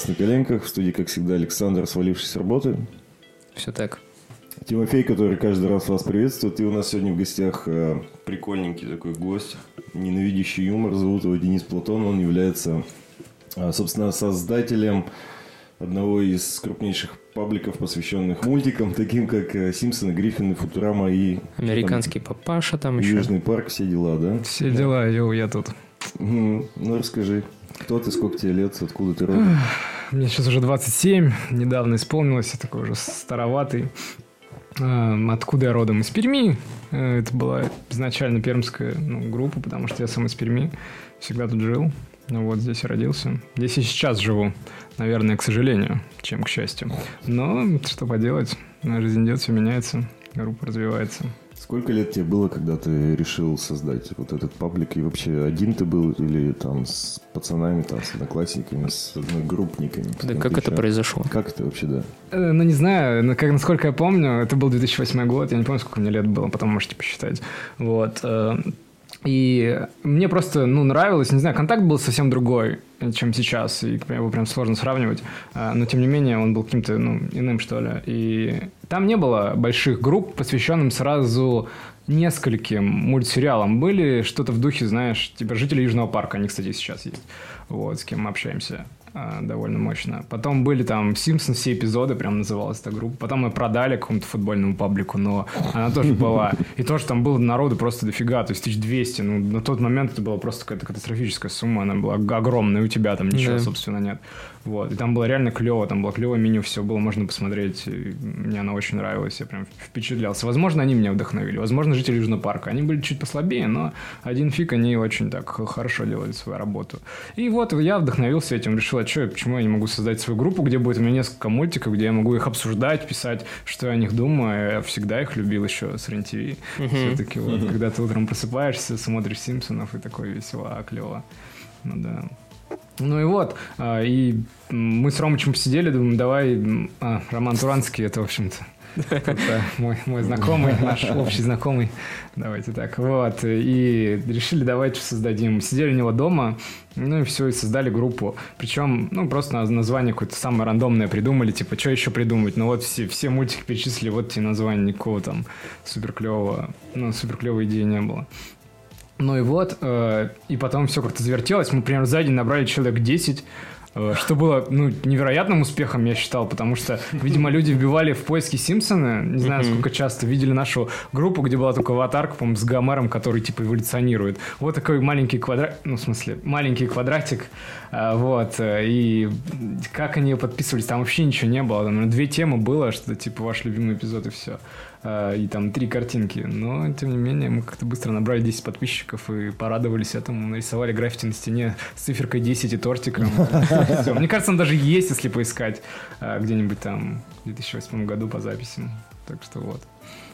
подкаст «На коленках». В студии, как всегда, Александр, свалившись с работы. Все так. Тимофей, который каждый раз вас приветствует. И у нас сегодня в гостях э, прикольненький такой гость, ненавидящий юмор. Зовут его Денис Платон. Он является, э, собственно, создателем одного из крупнейших пабликов, посвященных мультикам, таким как э, Симпсоны, Гриффины, Футурама и... Американский там, папаша там еще. Южный парк, все дела, да? Все дела, йоу, я тут. Ну, расскажи, кто ты, сколько тебе лет, откуда ты родом? Мне сейчас уже 27, недавно исполнилось, я такой уже староватый. Откуда я родом? Из Перми. Э, это была изначально пермская ну, группа, потому что я сам из Перми. Всегда тут жил. Ну вот здесь родился. Здесь и сейчас живу. Наверное, к сожалению, чем к счастью. Но что поделать, жизнь идет, все меняется, группа развивается. Сколько лет тебе было, когда ты решил создать вот этот паблик? И вообще один ты был или там с пацанами, там, с одноклассниками, с одногруппниками? Да как это произошло? Как это вообще, да? Э, ну, не знаю, но как, насколько я помню, это был 2008 год, я не помню, сколько мне лет было, потом можете посчитать. Вот. Э, и мне просто, ну, нравилось, не знаю, контакт был совсем другой, чем сейчас, и его прям сложно сравнивать, а, но тем не менее он был каким-то, ну, иным, что ли. И там не было больших групп, посвященным сразу нескольким мультсериалам. Были что-то в духе, знаешь, типа «Жители Южного парка», они, кстати, сейчас есть, вот, с кем мы общаемся. А, довольно мощно. Потом были там Симпсон все эпизоды, прям называлась эта группа. Потом мы продали какому-то футбольному паблику, но она тоже была. И тоже там было народу просто дофига, то есть 1200. Ну, на тот момент это была просто какая-то катастрофическая сумма, она была огромная, у тебя там ничего, да. собственно, нет. Вот. И там было реально клево, там было клевое меню, все было можно посмотреть. И мне она очень нравилась, я прям впечатлялся. Возможно, они меня вдохновили. Возможно, жители Южного парка. Они были чуть послабее, но один фиг, они очень так хорошо делали свою работу. И вот я вдохновился этим, решил, а что, почему я не могу создать свою группу, где будет у меня несколько мультиков, где я могу их обсуждать, писать, что я о них думаю. Я всегда их любил еще с рен uh Все-таки вот, когда ты утром просыпаешься, смотришь Симпсонов и такой весело, а клево. Ну да. Ну и вот, а, и мы с Ромычем посидели, думаем, давай, а, Роман Туранский, это, в общем-то, это мой, мой знакомый, наш общий знакомый. Давайте так. Вот. И решили, давайте создадим. Сидели у него дома, ну и все, и создали группу. Причем, ну, просто название какое-то самое рандомное придумали, типа, что еще придумать? Ну вот все, все мультики перечислили, вот тебе название, никакого там супер клевого, ну, супер клевой идеи не было. Ну и вот, э, и потом все как-то завертелось. Мы примерно за день набрали человек 10, э, что было, ну, невероятным успехом, я считал, потому что, видимо, люди вбивали в поиски Симпсона, не знаю, сколько часто, видели нашу группу, где была только аватарка, по с Гомером, который, типа, эволюционирует. Вот такой маленький квадрат, ну, в смысле, маленький квадратик, э, вот, э, и как они подписывались, там вообще ничего не было, там, две темы было, что, типа, ваш любимый эпизод и все. А, и там три картинки. Но, тем не менее, мы как-то быстро набрали 10 подписчиков и порадовались этому. Нарисовали граффити на стене с циферкой 10 и тортиком. Мне кажется, он даже есть, если поискать а, где-нибудь там в 2008 году по записям. Так что вот.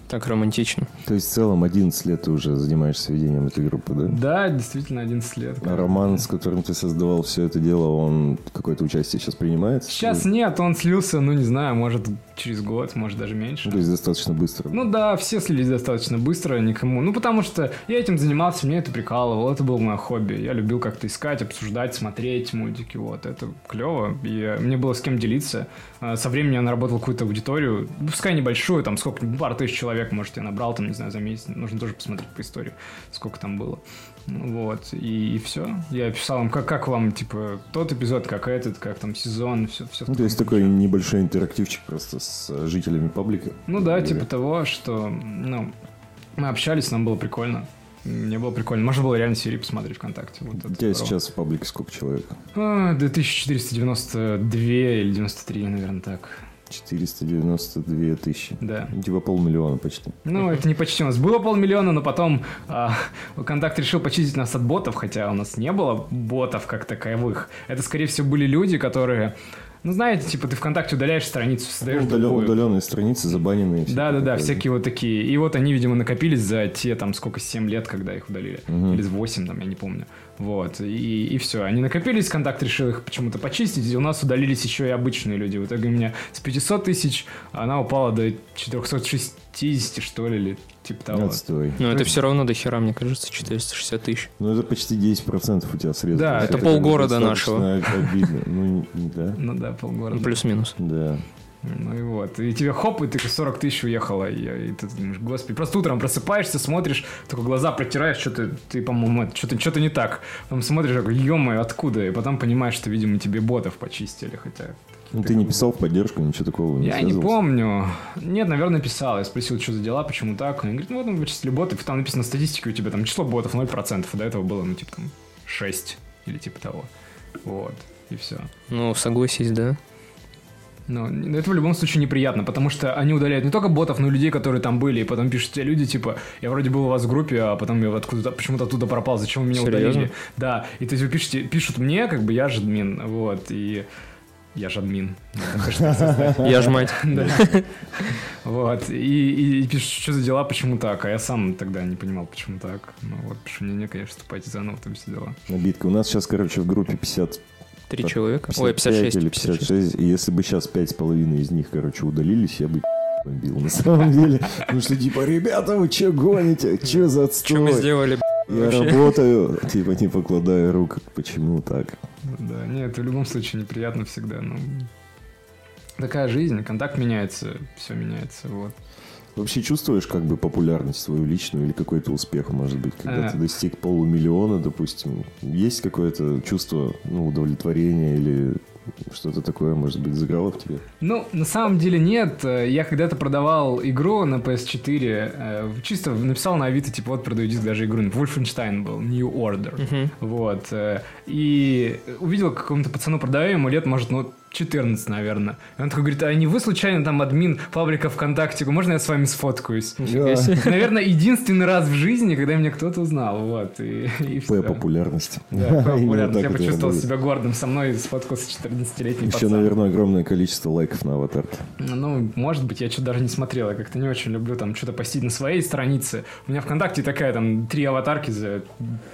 Так романтично. То есть в целом 11 лет ты уже занимаешься ведением этой группы, да? Да, действительно 11 лет. А Роман, с которым ты создавал все это дело, он какое-то участие сейчас принимает? Сейчас нет, он слился, ну не знаю, может через год, может даже меньше. То есть достаточно быстро. Ну да, все слились достаточно быстро, никому. Ну потому что я этим занимался, мне это прикалывало, это было мое хобби. Я любил как-то искать, обсуждать, смотреть мультики, вот. Это клево, и мне было с кем делиться. А, со временем я наработал какую-то аудиторию, пускай небольшую, там сколько, пару тысяч человек, может, я набрал, там, не знаю, за месяц. Нужно тоже посмотреть по истории, сколько там было. Вот, и, и все. Я писал им, как, как вам, типа, тот эпизод, как этот, как там сезон, все. все ну, то есть такой небольшой интерактивчик просто с жителями паблика. Ну да, типа того, что, ну, мы общались, нам было прикольно. Мне было прикольно. Можно было реально серии посмотреть ВКонтакте. Вот У тебя сейчас в паблике сколько человек? А, 2492 или 93, наверное, так. 492 тысячи. Да. Типа полмиллиона почти. Ну, это не почти. У нас было полмиллиона, но потом а, ВКонтакт решил почистить нас от ботов, хотя у нас не было ботов как таковых. Это, скорее всего, были люди, которые ну, знаете, типа ты ВКонтакте удаляешь страницу, создаешь ну, удален, удаленные страницы, забаненные. Да-да-да, всякие вот такие. И вот они, видимо, накопились за те, там, сколько, 7 лет, когда их удалили. Угу. Или 8, там, я не помню. Вот, и, и все. Они накопились, контакт решил их почему-то почистить, и у нас удалились еще и обычные люди. В итоге у меня с 500 тысяч она упала до 460, что ли, или типа того. Отстой. Но это есть- все равно до хера, мне кажется, 460 тысяч. Ну, это почти 10% у тебя срезано. Да, это полгорода достаточно обидно. Ну, да. Ну да, полгорода. Ну, плюс-минус. Да. Ну и вот. И тебе хоп, и ты 40 тысяч уехала. И, и ты думаешь, господи, просто утром просыпаешься, смотришь, только глаза протираешь, что-то, ты, по-моему, что-то, что-то не так. Потом смотришь, такой, ё откуда? И потом понимаешь, что, видимо, тебе ботов почистили, хотя... Ну, ты не писал в поддержку, ничего такого не Я не помню. Нет, наверное, писал. Я спросил, что за дела, почему так. Он говорит, ну вот мы вычислили ботов, там написано статистика у тебя, там число ботов 0%, а до этого было, ну, типа, там, 6 или типа того. Вот, и все. Ну, согласись, да. Ну, это в любом случае неприятно, потому что они удаляют не только ботов, но и людей, которые там были, и потом пишут тебе люди, типа, я вроде был у вас в группе, а потом я откуда-то, почему-то оттуда пропал, зачем вы меня Серьезно? удалили? Да, и то есть вы пишете, пишут мне, как бы я же админ, вот, и я же админ. Я ж мать. Вот, и, пишут, что за дела, почему так, а я сам тогда не понимал, почему так. Ну вот, пишу, не, не, конечно, вступайте заново, там все дела. Обидка. У нас сейчас, короче, в группе 50 Три Так, человека. 55 Ой, 56. или 56. И если бы сейчас пять с половиной из них, короче, удалились, я бы бомбил на самом деле. Потому что, типа, ребята, вы что гоните? Что за Что мы отстой? сделали? Я вообще? работаю, типа, не покладая рук. Почему так? Да, нет, в любом случае неприятно всегда, ну... Такая жизнь, контакт меняется, все меняется, вот. Вообще чувствуешь как бы популярность свою личную или какой-то успех, может быть, когда А. ты достиг полумиллиона, допустим? Есть какое-то чувство ну, удовлетворения или что-то такое, может быть, заграло в тебе? Ну, на самом деле нет. Я когда-то продавал игру на PS4, э, чисто написал на Авито, типа, вот продаю диск даже игру. Wolfenstein был, New Order. Мгм. Вот. э, И увидел какому-то пацану продаю, ему лет, может, ну, 14, наверное. И он такой говорит, а не вы случайно там админ паблика ВКонтакте? Можно я с вами сфоткаюсь? Себе. Наверное, единственный раз в жизни, когда меня кто-то узнал. Вот. И, и Твоя популярность. Да, популярность. Я почувствовал себя гордым. Со мной сфоткался 14-летний Еще, наверное, огромное количество лайков на аватарке. Ну, может быть, я что-то даже не смотрел. Я как-то не очень люблю там что-то постить на своей странице. У меня ВКонтакте такая там три аватарки за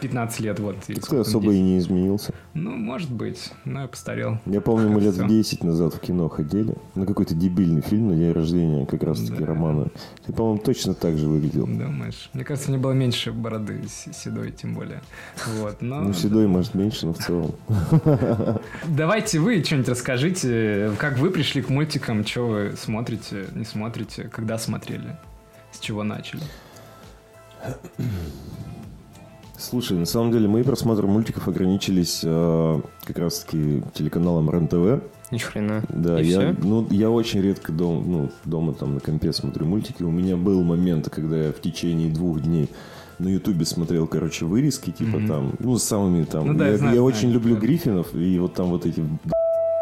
15 лет. Вот. Так ты особо и 10. не изменился. Ну, может быть. Но я постарел. Я помню, мы лет В 10 назад в кино ходили на какой-то дебильный фильм на день рождения как раз-таки Да. Романа. Ты, по-моему, точно так же выглядел. Думаешь? Мне кажется, мне было меньше бороды седой, тем более. Вот. Но... Ну, седой, может, меньше, но в целом. Давайте вы что-нибудь расскажите, как вы пришли к мультикам, что вы смотрите, не смотрите, когда смотрели, с чего начали. Слушай, на самом деле мои просмотры мультиков ограничились э, как раз-таки телеканалом РЕН-ТВ. Ни хрена. Да, И я, всё? ну, я очень редко дом, ну, дома там на компе смотрю мультики. У меня был момент, когда я в течение двух дней на Ютубе смотрел, короче, вырезки, типа Мгм. там, ну, с самыми там. Ну да, я я, знаю, я знаю, очень люблю да. Гриффинов, и вот там вот эти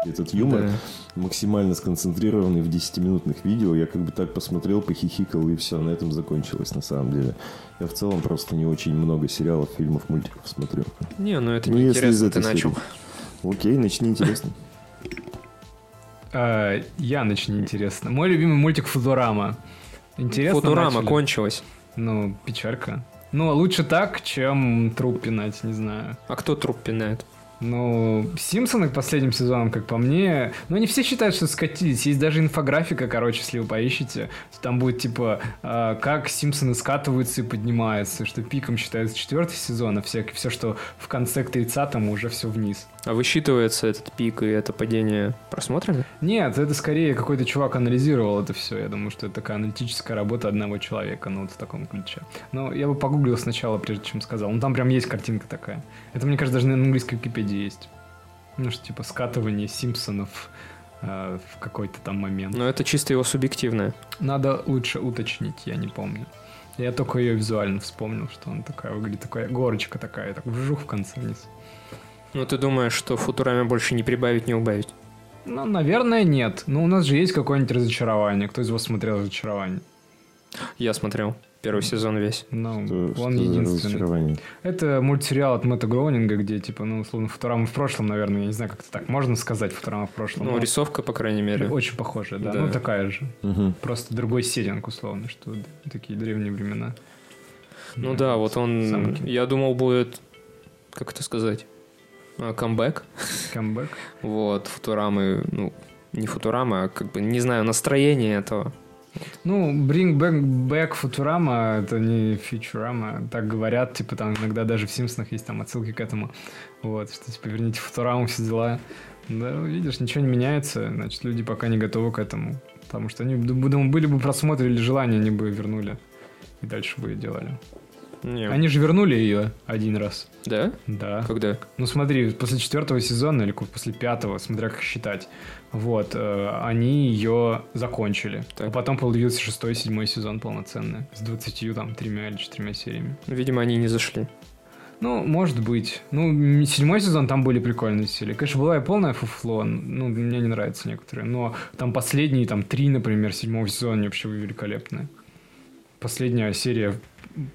этот юмор Да. максимально сконцентрированный в 10-минутных видео. Я как бы так посмотрел, похихикал, и все, на этом закончилось на самом деле. Я в целом просто не очень много сериалов, фильмов, мультиков смотрю. Не, ну это Ну, не если интересно, ты начал. Окей, начни интересно. А, я начну интересно. Мой любимый мультик Футурама. Интересно Футурама начали? кончилась. Ну, печалька. Ну, лучше так, чем труп пинать, не знаю. А кто труп пинает? Ну, Симпсоны к последним сезонам, как по мне, ну, они все считают, что скатились. Есть даже инфографика, короче, если вы поищете. Там будет, типа, а, как Симпсоны скатываются и поднимаются, что пиком считается четвертый сезон, а все, все что в конце к 30-му уже все вниз. А высчитывается этот пик и это падение просмотрено? Нет, это скорее какой-то чувак анализировал это все. Я думаю, что это такая аналитическая работа одного человека, ну, вот в таком ключе. Но я бы погуглил сначала, прежде чем сказал. Ну, там прям есть картинка такая. Это, мне кажется, даже на английской Википедии есть. Ну, что, типа, скатывание Симпсонов э, в какой-то там момент. Но это чисто его субъективное. Надо лучше уточнить, я не помню. Я только ее визуально вспомнил, что она такая выглядит, такая горочка такая, так вжух в конце вниз. Ну ты думаешь, что в Футураме больше не прибавить, не убавить? Ну, наверное, нет. Но у нас же есть какое-нибудь разочарование. Кто из вас смотрел разочарование? Я смотрел первый сезон весь. Ну, Что- он что единственный. Это мультсериал от Мэтта Гроунинга, где, типа, ну, условно, Футурама в прошлом, наверное, я не знаю, как это так можно сказать, Футурама в прошлом. Ну, но рисовка, по крайней мере. Очень похожая, да. Да. Ну, такая же. Мгм. Просто другой сеттинг, условно, что такие древние времена. Ну да, вот он, Замки. я думал, будет, как это сказать, камбэк. Камбэк. Вот, Футурамы, ну, не Футурамы, а как бы, не знаю, настроение этого. Ну, Bring Back, back Futurama, это не Futurama, так говорят, типа там иногда даже в Симпсонах есть там отсылки к этому. Вот, что типа верните Футураму, все дела. Да, видишь, ничего не меняется, значит, люди пока не готовы к этому. Потому что они, думаю, были бы просмотры или желание, они бы вернули. И дальше бы делали. Не. Они же вернули ее один раз. Да? Да. Когда? Ну смотри, после четвертого сезона или после пятого, смотря как считать, вот, э, они ее закончили. Так. А потом появился шестой, седьмой сезон полноценный. С 20 там тремя или четырьмя сериями. Видимо, они не зашли. Ну, может быть. Ну, седьмой сезон там были прикольные серии. Конечно, была и полная фуфло. Ну, мне не нравятся некоторые. Но там последние, там, три, например, седьмого сезона они вообще великолепные. Последняя серия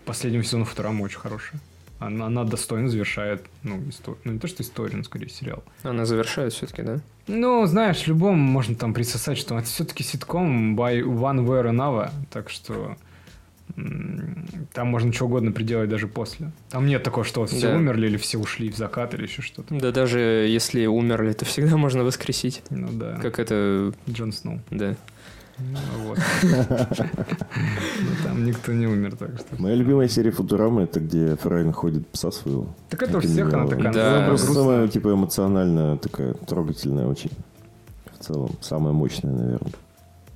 последнего сезона Футурама очень хорошая. Она, она достойно завершает, ну, историю. Ну, не то, что историю, но скорее сериал. Она завершает все-таки, да? Ну, знаешь, любому можно там присосать, что это все-таки ситком by one way or another, так что там можно что угодно приделать даже после. Там нет такого, что вот все Да. умерли или все ушли в закат или еще что-то. Да даже если умерли, то всегда можно воскресить. Ну да, Как это, Джон Сноу. да. Ну, вот. Ну, Там никто не умер, так что... Моя любимая серия Футурамы это где Фрайн ходит пса своего. Так это у всех она такая. Да. она Просто самая типа эмоционально такая трогательная очень. В целом, самая мощная, наверное.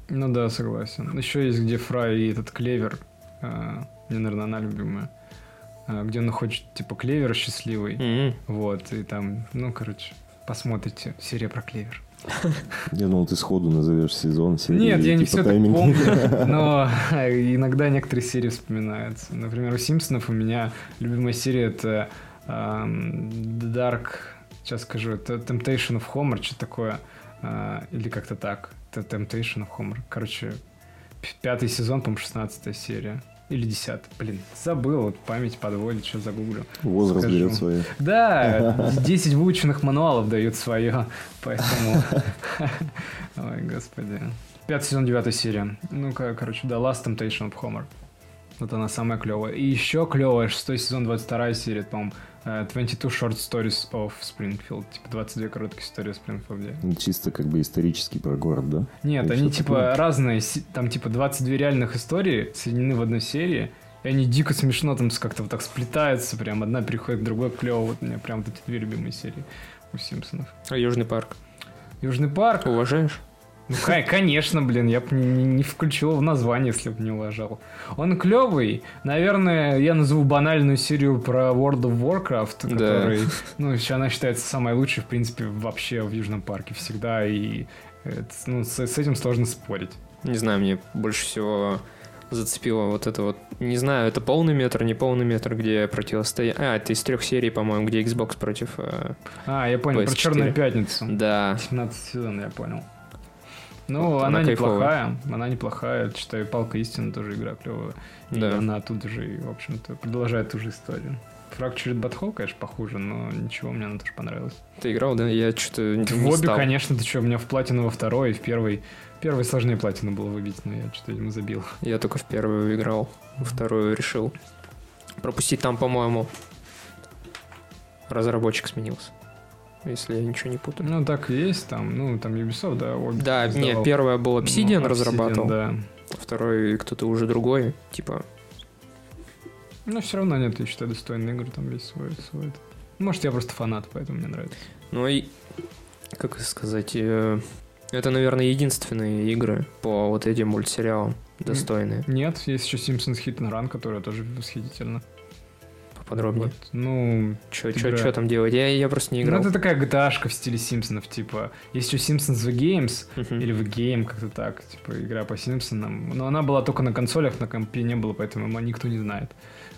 Ну да, согласен. Еще есть где Фрай и этот клевер. а, Мне, наверное, она любимая. А, Где он хочет, типа, клевер счастливый. М, Вот, и там, ну, короче, посмотрите. Серия про клевер. Я думал, ты сходу назовешь сезон, серию. Нет, я не типа все так помню, но иногда некоторые серии вспоминаются. Например, у Симпсонов у меня любимая серия это ам, Dark, сейчас скажу, это Temptation of Homer, что такое, а, или как-то так, это Temptation of Homer. Короче, пятый сезон, по-моему, 16 серия. Или 10 блин, забыл, вот память подводит, что загуглю. Возраст Скажу. берет свое. Да, 10 выученных мануалов дают свое, поэтому... Ой, господи. Пятый сезон, девятая серия. Ну, ка- короче, да, Last Temptation of Homer. Вот она самая клевая. И еще клевая, шестой сезон, 22 серия, по-моему, э, 22 Short Stories of Springfield. Типа 22 короткие истории о Спрингфилде. Ну, Чисто как бы исторический про город, да? Нет, Или они типа такое? разные, там типа 22 реальных истории соединены в одной серии, и они дико смешно там как-то вот так сплетаются, прям одна переходит к другой, клево, вот у меня прям вот эти две любимые серии у Симпсонов. А Южный парк? Южный парк, Уважаешь? Ну конечно, блин, я бы не, включил в название, если бы не уважал. Он клевый, наверное, я назову банальную серию про World of Warcraft, Да. который, ну, еще она считается самой лучшей, в принципе, вообще в Южном парке всегда, и это, ну, с, с этим сложно спорить. Не знаю, мне больше всего зацепило вот это вот. Не знаю, это полный метр, не полный метр, где противостояние. А, это из трех серий, по-моему, где Xbox против. э, А, я понял, про PS4. Черную пятницу. Да. 17 сезон, я понял. Ну, она, она неплохая. Она неплохая. Читаю, Палка истины тоже игра клевая. И Да. она тут же, и, в общем-то, продолжает ту же историю. Fractured Butthole, конечно, похуже, но ничего, мне она тоже понравилась. Ты играл, да? Я что-то не В обе, стал. конечно, ты что, у меня в платину во второй, в первой... Первой сложнее платину было выбить, но я что-то, видимо, забил. Я только в первую играл, во вторую решил пропустить. Там, по-моему, разработчик сменился. Если я ничего не путаю. Ну, так и есть там, ну, там Ubisoft, да, обе Да, издавал. нет, первая был Obsidian Ну, разрабатывал, да. второй кто-то уже другой, типа, Но все равно нет, я считаю, достойные игры там есть свой, свой. Может, я просто фанат, поэтому мне нравится. ну и, как сказать, э, это, наверное, единственные игры по вот этим мультсериалам достойные. Нет, есть еще Simpsons Hit and Run, которая тоже восхитительна. Поподробнее. Вот. Ну, Что игра. там делать? Я, я просто не ну, играл. это такая gta в стиле Симпсонов, типа. Есть еще Simpsons The Games, Мгм. или The Game, как-то так, типа, игра по Симпсонам. Но она была только на консолях, на компе не было, поэтому никто не знает.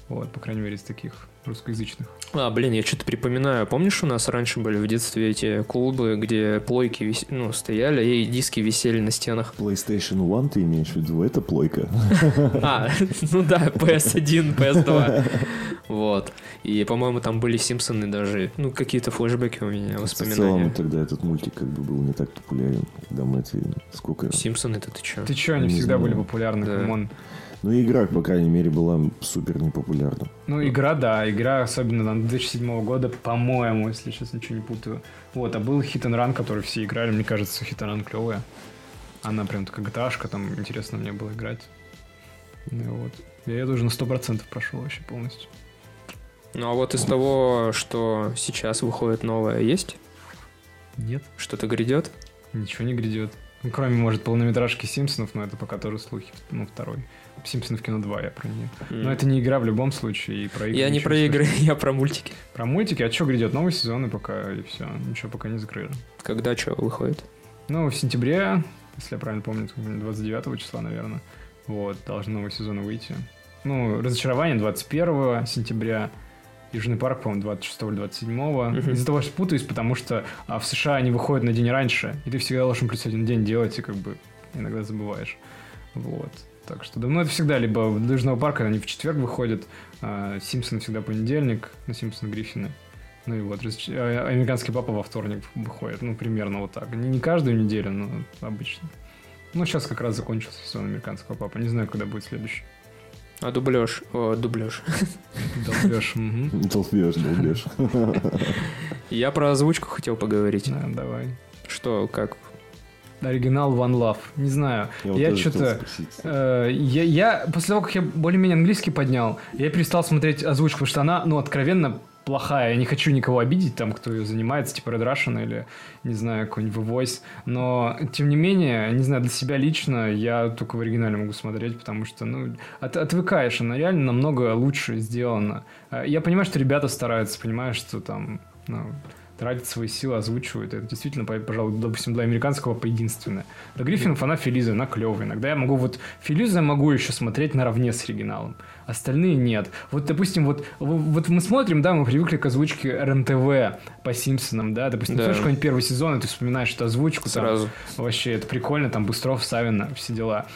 Вот, по крайней мере, из таких русскоязычных. А, блин, я что-то припоминаю. Помнишь, у нас раньше были в детстве эти клубы, где плойки вис- ну, стояли и диски висели на стенах? PlayStation One ты имеешь в виду? Это плойка. А, ну да, PS1, PS2. Вот. И, по-моему, там были Симпсоны даже. Ну, какие-то флешбеки у меня, В целом воспоминания. тогда этот мультик как бы был не так популярен, когда мы это... Сколько... Симпсоны-то ты чё? Ты че, они Не всегда знаю. были популярны, Да. come on. Ну, игра, по крайней мере, была супер непопулярна. Ну, игра, да, игра, особенно там 2007 года, по-моему, если сейчас ничего не путаю. Вот, а был Hit and Run, который все играли, мне кажется, Hit and Run клевая. Она прям такая gta там интересно мне было играть. Ну и вот. Я ее уже на 100% прошел вообще полностью. Ну а вот из того, что сейчас выходит новое, есть? Нет, Что-то грядет? ничего не грядет. Ну, кроме, может, полнометражки Симпсонов, но это пока тоже слухи. Ну, второй. Симпсонов кино 2, я про нее. Но это не игра в любом случае, и про игры Я не про игры, я про мультики. Про мультики, а что грядет? Новый сезон, и пока, и все. Ничего пока не закрыли. Когда что выходит? Ну, в сентябре, если я правильно помню, это 29 числа, наверное, вот, должны новые сезоны выйти. Ну, разочарование 21 сентября, Южный парк, по-моему, 26 или 27 Мгм. Из-за того, что путаюсь, потому что а, в США они выходят на день раньше, и ты всегда должен плюс один день делать, и как бы иногда забываешь. Вот. Так что, да, ну, это всегда либо в Южного парка они в четверг выходят, а, Симпсоны всегда понедельник, ну, Симпсоны Гриффины. Ну и вот, а, американский папа во вторник выходит, ну, примерно вот так. Не, не каждую неделю, но обычно. Ну, сейчас как раз закончился сезон американского папа. Не знаю, когда будет следующий. А дубляж? О, дубляж. Долбешь. мгм. Долбешь, долбешь. Я про озвучку хотел поговорить. Да, давай. Что, как? Оригинал One Love. Не знаю. вот Я тоже хотел что-то... Э, я, я после того, как я более-менее английский поднял, я перестал смотреть озвучку, потому что она, ну, откровенно плохая. Я не хочу никого обидеть, там, кто ее занимается, типа Red Russian или, не знаю, какой-нибудь Voice. Но, тем не менее, не знаю, для себя лично я только в оригинале могу смотреть, потому что, ну, от- отвыкаешь, она реально намного лучше сделана. Э, Я понимаю, что ребята стараются, понимаю, что там, ну, тратят свои силы, озвучивают. Это действительно, по- пожалуй, допустим, для американского поединственное. Для Гриффинов она Фелиза, она клевая. Иногда я могу вот Фелиза могу еще смотреть наравне с оригиналом. Остальные нет. Вот, допустим, вот, вот мы смотрим, да, мы привыкли к озвучке РНТВ по Симпсонам, да, допустим, Да. смотришь какой-нибудь первый сезон, и ты вспоминаешь эту озвучку, там, Сразу. вообще, это прикольно, там, Быстров, Савина, все дела.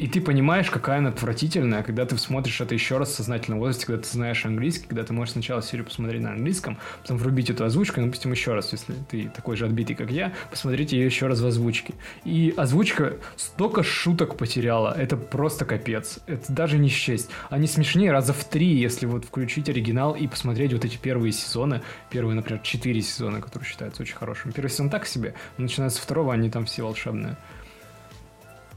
И ты понимаешь, какая она отвратительная, когда ты смотришь это еще раз в сознательном возрасте, когда ты знаешь английский, когда ты можешь сначала серию посмотреть на английском, потом врубить эту озвучку, и, допустим, еще раз, если ты такой же отбитый, как я, посмотреть ее еще раз в озвучке. И озвучка столько шуток потеряла, это просто капец. Это даже не счесть. Они смешнее раза в три, если вот включить оригинал и посмотреть вот эти первые сезоны, первые, например, четыре сезона, которые считаются очень хорошими. Первый сезон так себе, но начиная со второго они там все волшебные.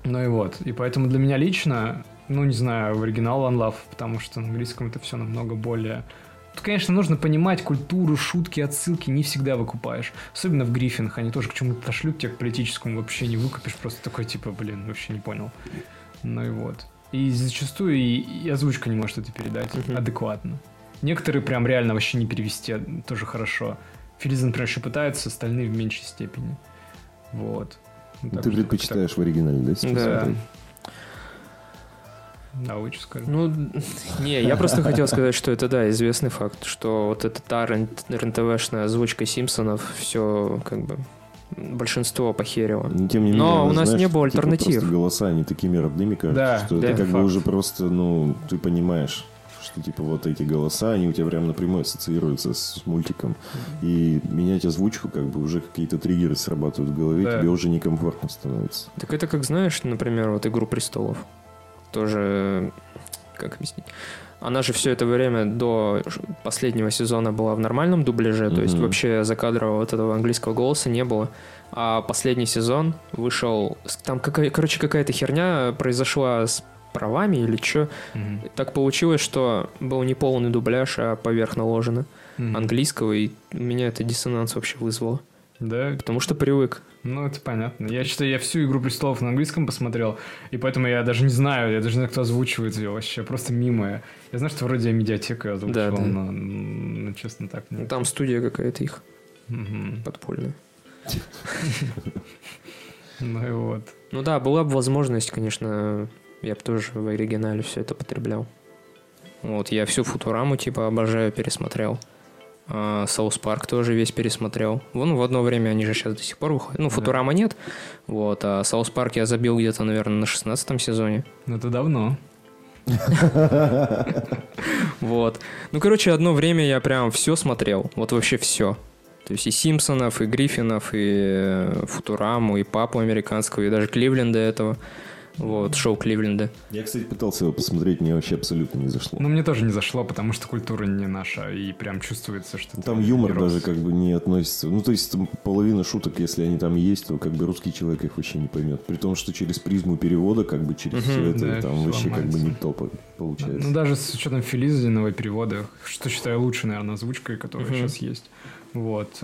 Ну и вот. И поэтому для меня лично, ну, не знаю, в оригинал One Love, потому что на английском это все намного более... Тут, конечно, нужно понимать культуру, шутки, отсылки, не всегда выкупаешь. Особенно в Гриффинах, они тоже к чему-то шлют тебе к политическому, вообще не выкупишь, просто такой, типа, блин, вообще не понял. Ну и вот. И зачастую и, и озвучка не может это передать Мгм. адекватно. Некоторые прям реально вообще не перевести а, тоже хорошо. Филиза, например, еще пытаются, остальные в меньшей степени. Вот. Ну, так Ты предпочитаешь в оригинале, да, сейчас Да. смотреть? так. Да, лучше скажу. Ну, не, я просто хотел сказать, что это, да, известный факт, что вот эта та РНТВшная озвучка Симпсонов все как бы большинство похерило. Но, тем не менее, Но у нас знаешь, не было типа, альтернатив. просто голоса, они такими родными кажутся, Да, что да, это как факт. бы уже просто, ну, ты понимаешь, что типа вот эти голоса, они у тебя прям напрямую ассоциируются с мультиком. И менять озвучку, как бы уже какие-то триггеры срабатывают в голове, Да. тебе уже некомфортно становится. Так это как, знаешь, например, вот «Игру престолов». Тоже, как объяснить? Она же все это время до последнего сезона была в нормальном дубляже, то есть вообще закадрового вот этого английского голоса не было. А последний сезон вышел... Там, какая, короче, какая-то херня произошла с правами или что. Мгм. Так получилось, что был не полный дубляж, а поверх наложено Мгм. английского, и меня это диссонанс вообще вызвало. Да, Потому что привык. ну это понятно. Я считаю, я всю «Игру престолов» на английском посмотрел, и поэтому я даже не знаю, я даже не знаю, кто озвучивает ее вообще, просто мимо. я. Знаю, что вроде её озвучивал, Да, да. но, ну, честно, так нет. Там студия какая-то их Мгм. подпольная. Ну и вот. Ну да, была бы возможность, конечно, я бы тоже в оригинале все это потреблял. Вот, я всю Футураму, типа, обожаю, пересмотрел. South Park тоже весь пересмотрел. Вон в одно время они же сейчас до сих пор выходят. Ну, Да. Футурама нет. Вот, а South Park я забил где-то, наверное, на 16 сезоне. Ну это давно. Вот. Ну, короче, одно время я прям все смотрел. Вот вообще все. То есть и Симпсонов, и Гриффинов, и э, Футураму, и Папу американского, и даже Кливленда этого. Вот, шоу Кливленда. Я, кстати, пытался его посмотреть, мне вообще абсолютно не зашло. Ну, мне тоже не зашло, потому что культура не наша, и прям чувствуется, что... Там юмор не рос. даже как бы не относится. Ну, то есть там половина шуток, если они там есть, то как бы русский человек их вообще не поймет. При том, что через призму перевода, как бы через Мгм, все это, да, там всё вообще как бы ломается. не топа получается. Ну, даже с учетом Филизиного перевода, что считаю лучшей, наверное, озвучкой, которая Мгм. сейчас есть. Вот.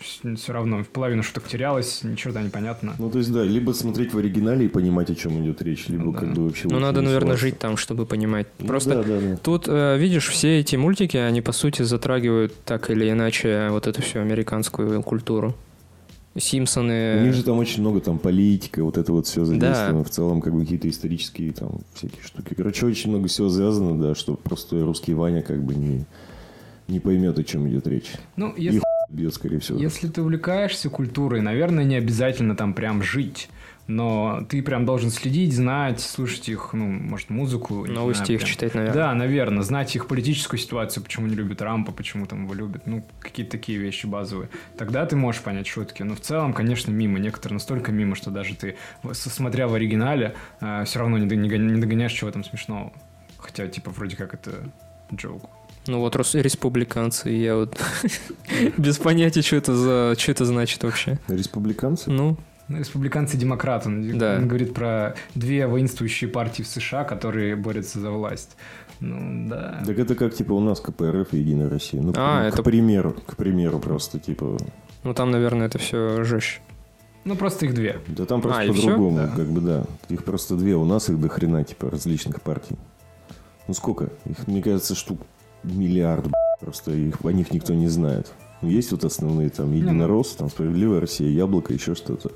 Все равно половина шуток терялась, ни черта непонятно. Ну, то есть, да, либо смотреть в оригинале и понимать, о чем идет речь, либо Ну да. как бы вообще... Ну, надо, наверное, жить там, чтобы понимать. Ну Просто да, да, да. Тут, э, видишь, все эти мультики, они, по сути, затрагивают так или иначе вот эту всю американскую культуру. Симпсоны... У них же там очень много там политика, вот это вот все задействовано. В целом, как бы какие-то исторические там всякие штуки. Короче, очень много всего связано, да, что простой русский Ваня как бы не, не поймет, о чем идет речь. Ну, И если, хуй бьет, скорее всего. если ты увлекаешься культурой, наверное, не обязательно там прям жить. Но ты прям должен следить, знать, слушать их, ну, может, музыку. Новости знаю, их прям. читать, наверное. Да, наверное, знать их политическую ситуацию, почему не любят Трампа, почему там его любят, ну, какие-то такие вещи базовые. Тогда ты можешь понять шутки. Но в целом, конечно, мимо. Некоторые настолько мимо, что даже ты, смотря в оригинале, все равно не догоняешь, чего там смешного. Хотя, типа, вроде как это джоук. Ну вот республиканцы, я вот без понятия, что это за, что это значит вообще. Республиканцы? Ну, республиканцы-демократы. Он, Да. он говорит про две воинствующие партии в США, которые борются за власть. Ну, да. Так это как, типа, у нас КПРФ и Единая Россия. Ну, к, А, к это- примеру, к примеру просто, типа... ну там, наверное, это все жестче. Ну, просто их две. Да там просто А, по-другому, Да. как бы, да. Их просто две, у нас их до хрена, типа, различных партий. Ну, сколько? Их, мне кажется, штук миллиард, просто их, о них никто не знает. Ну, Есть вот основные, там, Единорос, там, Справедливая Россия, Яблоко, еще что-то,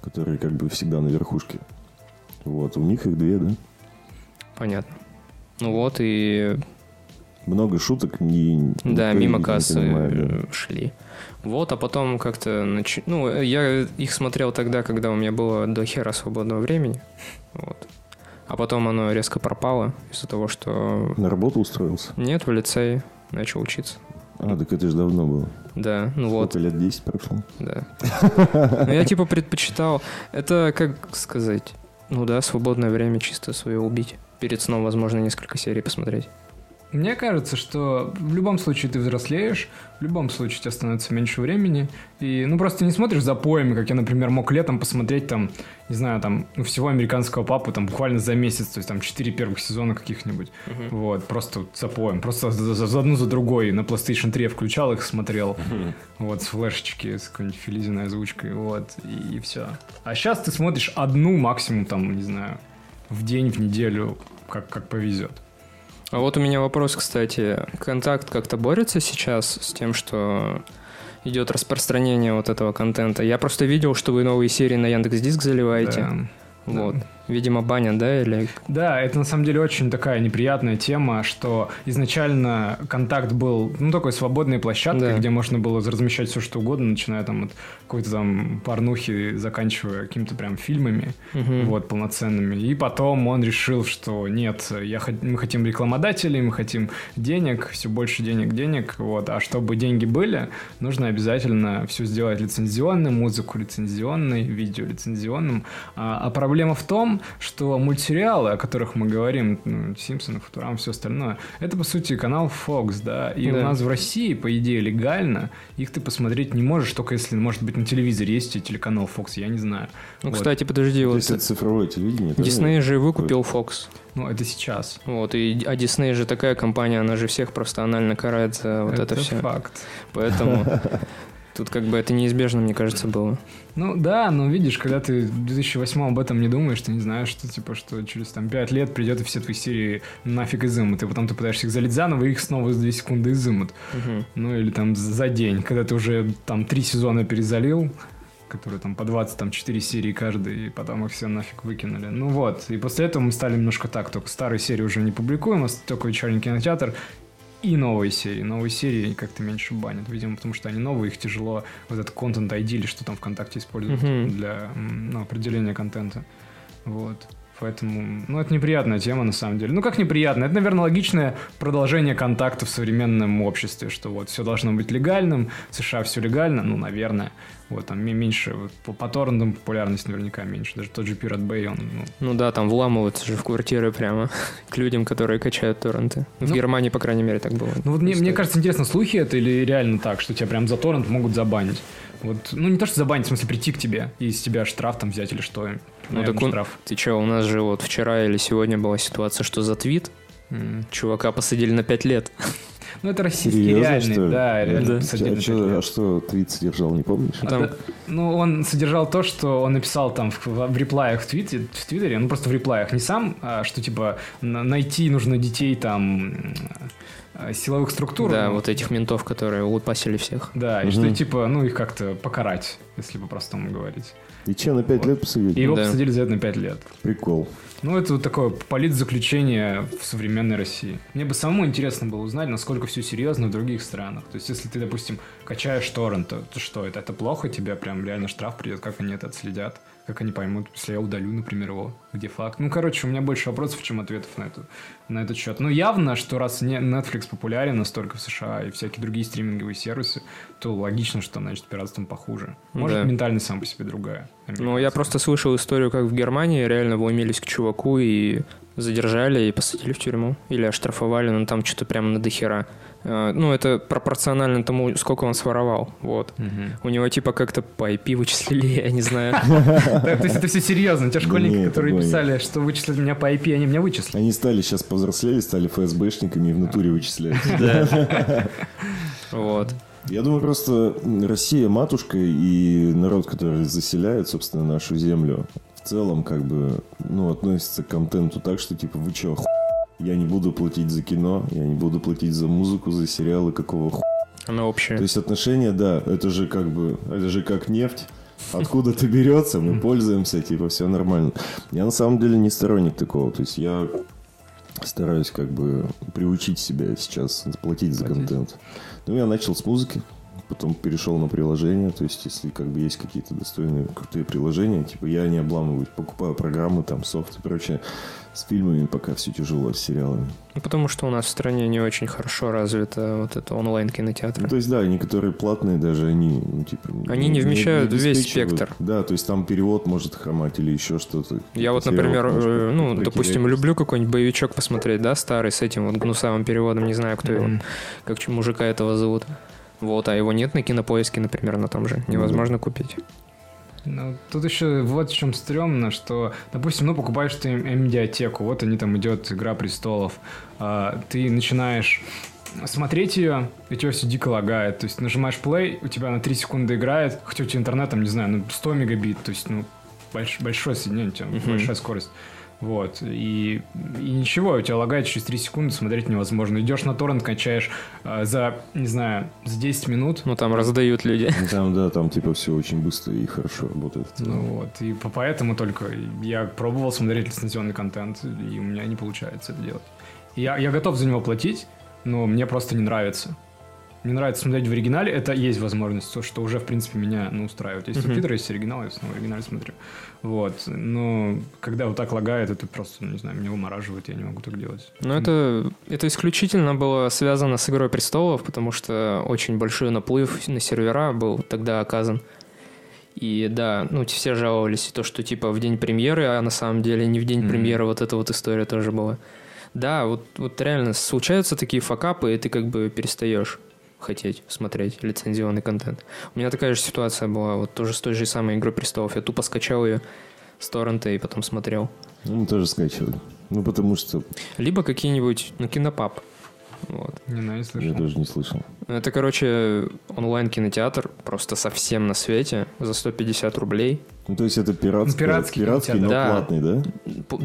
которые, как бы, всегда на верхушке. Вот, у них их две, да? Понятно. Ну вот, и Много шуток, не, да, мимо кассы да. э, шли. Вот, а потом как-то... нач- Ну, я их смотрел тогда, когда у меня было до хера свободного времени. Вот. А потом оно резко пропало из-за того, что... На работу устроился? Нет, в лицее начал учиться. А, так это же давно было. Да, ну вот, Сколько лет? 10 прошло? да. Ну, я типа предпочитал... Это, как сказать... Ну да, свободное время чисто свое убить. Перед сном, возможно, несколько серий посмотреть. Мне кажется, что в любом случае ты взрослеешь, в любом случае у тебя становится меньше времени, и, ну, просто не смотришь за поями, как я, например, мог летом посмотреть там, не знаю, там, всего американского папу там буквально за месяц, то есть там 4 первых сезона каких-нибудь, вот, просто за поем, просто за, за- за одну за другой на PlayStation 3 я включал их, смотрел, вот, с флешечки, с какой-нибудь филизиной озвучкой, вот, и, все. А сейчас ты смотришь одну максимум, там, не знаю, в день, в неделю, как, как повезет. А вот у меня вопрос, кстати. Контакт как-то борется сейчас с тем, что идет распространение вот этого контента? Я просто видел, что вы новые серии на Яндекс.Диск заливаете. Да. Вот. Видимо, баня, да, или... Да, это на самом деле очень такая неприятная тема, что изначально контакт был, ну, такой свободной площадкой, Да. где можно было размещать все, что угодно, начиная там от какой-то там порнухи, заканчивая какими-то прям фильмами, Мгм. вот, полноценными. И потом он решил, что нет, я, мы хотим рекламодателей, мы хотим денег, все больше денег, денег, вот. А чтобы деньги были, нужно обязательно все сделать лицензионным, музыку лицензионной, видео лицензионным. А, а проблема в том, что мультсериалы, о которых мы говорим, ну, Симпсоны, Футурам, все остальное, это, по сути, канал Fox, да, и Да. у нас в России, по идее, легально, их ты посмотреть не можешь, только если, может быть, на телевизоре есть телеканал Fox, я не знаю. Ну, Вот. кстати, подожди, вот это цифровое телевидение? Дисней же выкупил Fox. Ну, это сейчас. Вот, и, а Дисней же такая компания, она же всех просто анально карает за вот это, все. факт. Поэтому тут как бы это неизбежно, мне кажется, было. Ну да, но видишь, когда ты в 2008 об этом не думаешь, ты не знаешь, что типа, что через там 5 лет придет и все твои серии нафиг изымут, и потом ты пытаешься их залить заново, и их снова за 2 секунды изымут. Мгм. Ну или там за день, когда ты уже там 3 сезона перезалил, которые там по 24 серии каждый, и потом их все нафиг выкинули. Ну вот, и после этого мы стали немножко так, только старые серии уже не публикуем, а только вечерний кинотеатр, и новые серии. Новые серии как-то меньше банят, видимо, потому что они новые, их тяжело вот этот контент ID или что там ВКонтакте используют Мгм. для ну, определения контента. Вот. Поэтому, ну, это неприятная тема, на самом деле. Ну, как неприятно? Это, наверное, логичное продолжение контакта в современном обществе, что вот все должно быть легальным, в США все легально, ну, наверное. Вот там меньше, вот, по, по торрентам популярность наверняка меньше. Даже тот же Pirate Bay, он, ну, Ну да, там вламываются же в квартиры прямо к людям, которые качают торренты. В Ну- Германии, по крайней мере, так было. Ну вот мне, мне кажется, интересно, слухи это или реально так, что тебя прям за торрент могут забанить? Вот, ну не то, что забанить, в смысле прийти к тебе и с тебя штраф там взять или что. Ну так он- штраф. Ты че, у нас же вот вчера или сегодня была ситуация, что за твит М. чувака посадили на 5 лет. Ну это российский Серьезно, реальный, что ли? да, реально Да. посадили А, лет. а что твит содержал, не помнишь? А Там- да- ну, он содержал то, что он написал там в, в реплаях в, твите, в Твиттере, ну просто в реплаях, не сам, а что типа на- найти нужно детей там э, силовых структур. Да, вот этих ментов, которые лупасили всех. Да, и Мгм. что типа, ну их как-то покарать, если по-простому говорить. И че, на 5 Вот. лет посадили? И его Да. посадили за это на 5 лет. Прикол. Ну, это вот такое политзаключение в современной России. Мне бы самому интересно было узнать, насколько все серьезно в других странах. То есть, если ты, допустим, качаешь торрент, то, то что это? Это плохо? Тебе прям реально штраф придет? Как они это отследят? Как они поймут, если я удалю, например, его? Где факт? Ну, короче, у меня больше вопросов, чем ответов на, эту, на этот счет. Ну, явно, что раз не, Netflix популярен настолько в США и всякие другие стриминговые сервисы, то логично, что, значит, пиратством похуже. Может, Да. ментальность сам по себе другая. Ну, я просто слышал историю, как в Германии реально вломились к чуваку и задержали и посадили в тюрьму. Или оштрафовали, ну там что-то прям на дохера. Э, Ну, это пропорционально тому, сколько он своровал. Вот. Мгм. У него типа как-то по IP вычислили, я не знаю. То есть это все серьезно. Те школьники, которые писали, что вычислят меня по IP, они меня вычислят. Они стали сейчас повзрослели, стали ФСБшниками и в натуре вычисляют. Вот. Я думаю, просто Россия матушка и народ, который заселяет, собственно, нашу землю, в целом, как бы, ну, относится к контенту так, что, типа, вы чё, ху... я не буду платить за кино, я не буду платить за музыку, за сериалы, какого ху... Оно То общее. есть отношения, да, это же как бы, это же как нефть. Откуда-то берется, мы пользуемся, типа, все нормально. Я на самом деле не сторонник такого. То есть я стараюсь как бы приучить себя сейчас платить за Платить. контент. Ну, я начал с музыки, потом перешел на приложения. То есть, если как бы есть какие-то достойные, крутые приложения, типа, я не обламываюсь, покупаю программы, там, софт и прочее. С фильмами пока все тяжело, с сериалами. Ну, потому что у нас в стране не очень хорошо развито вот это онлайн-кинотеатр. Ну, то есть, да, некоторые платные даже, они, ну, типа... Они не вмещают весь обеспечивают. спектр. Да, то есть там перевод может хромать или еще что-то. Я вот, например, книжку, э, ну, допустим, люблю какой-нибудь боевичок посмотреть, да, старый, с этим вот гнусавым переводом, не знаю, кто его, Мгм. как мужика этого зовут. Вот, а его нет на кинопоиске, например, на том же. Невозможно купить. Ну, тут еще вот в чем стрёмно, что, допустим, ну, покупаешь ты медиатеку, вот они там идет «Игра престолов», а, ты начинаешь смотреть ее, и тебя все дико лагает. То есть нажимаешь play, у тебя на 3 секунды играет, хотя у тебя интернет, там, не знаю, ну, 100 мегабит, то есть, ну, больш- большое соединение, у тебя Мгм. большая скорость. Вот, и, и ничего, у тебя лагает через 3 секунды, смотреть невозможно. Идешь на торрент, качаешь а, за, не знаю, за 10 минут, Ну, там раздают люди. Ну, Там, да, там типа все очень быстро и хорошо работает. Ну вот, и по- поэтому только я пробовал смотреть лицензионный контент, и у меня не получается это делать. Я, я готов за него платить, но мне просто не нравится. Мне нравится смотреть в оригинале, это есть возможность, то, что уже, в принципе, меня ну, устраивает. Есть субтитры, есть оригинал, я снова оригинале смотрю. Вот, но когда вот так лагает, это просто, ну, не знаю, меня вымораживает, я не могу так делать. Но это, это исключительно было связано с «Игрой престолов», потому что очень большой наплыв на сервера был тогда оказан. И да, ну все жаловались, и то, что типа в день премьеры, а на самом деле не в день Мгм. премьеры, вот эта вот история тоже была. Да, вот, вот реально случаются такие факапы, и ты как бы перестаешь хотеть смотреть лицензионный контент. У меня такая же ситуация была, вот тоже с той же самой «Игрой престолов». Я тупо скачал ее с торрента и потом смотрел. Ну, мы тоже скачивали. Ну, потому что Либо какие-нибудь, ну, кинопап. Вот. Не знаю, не я слышал. тоже не слышал. Это, короче, онлайн-кинотеатр, просто совсем на свете, за 150 рублей. Ну, то есть это пиратский, Ну, пиратский пиратский, но. Да. платный, да? П-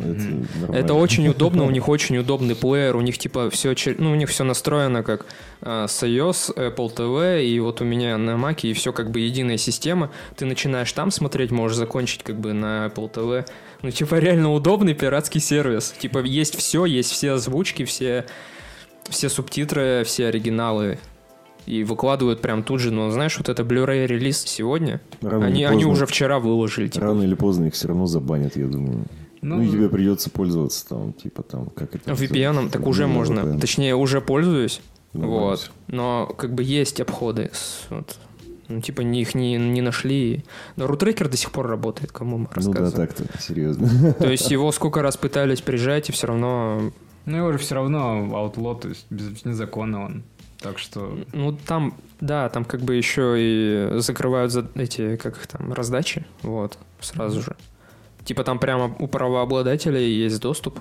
Это нормально. это очень удобно, у них очень удобный плеер, у них типа все, ну, у них все настроено как а, с iOS, Apple TV, и вот у меня на Mac, и все как бы единая система. Ты начинаешь там смотреть, можешь закончить как бы на Apple TV. Ну, типа, реально удобный пиратский сервис. Типа, есть все, есть все озвучки, все, все субтитры, все оригиналы. и выкладывают прям тут же, но знаешь, вот это Blu-ray релиз сегодня, Рано они, они уже вчера выложили. Типа. Рано или поздно их все равно забанят, я думаю. Ну, и тебе придется пользоваться там, типа там, как это... VPN, так уже Ну, можно. VPN. Точнее, уже пользуюсь. Ну, вот. Но как бы есть обходы. с- вот. Ну, типа, не- их не, не нашли. Но рутрекер до сих пор работает, кому мы Ну да, рассказываем. так-то, серьезно. То есть его сколько раз пытались прижать, и все равно... Ну, его же все равно outlaw, то есть без, незаконно он. Так что... Ну, там, да, там как бы еще и закрывают за эти, как их там, раздачи, вот, сразу же. Типа там прямо у правообладателей есть доступ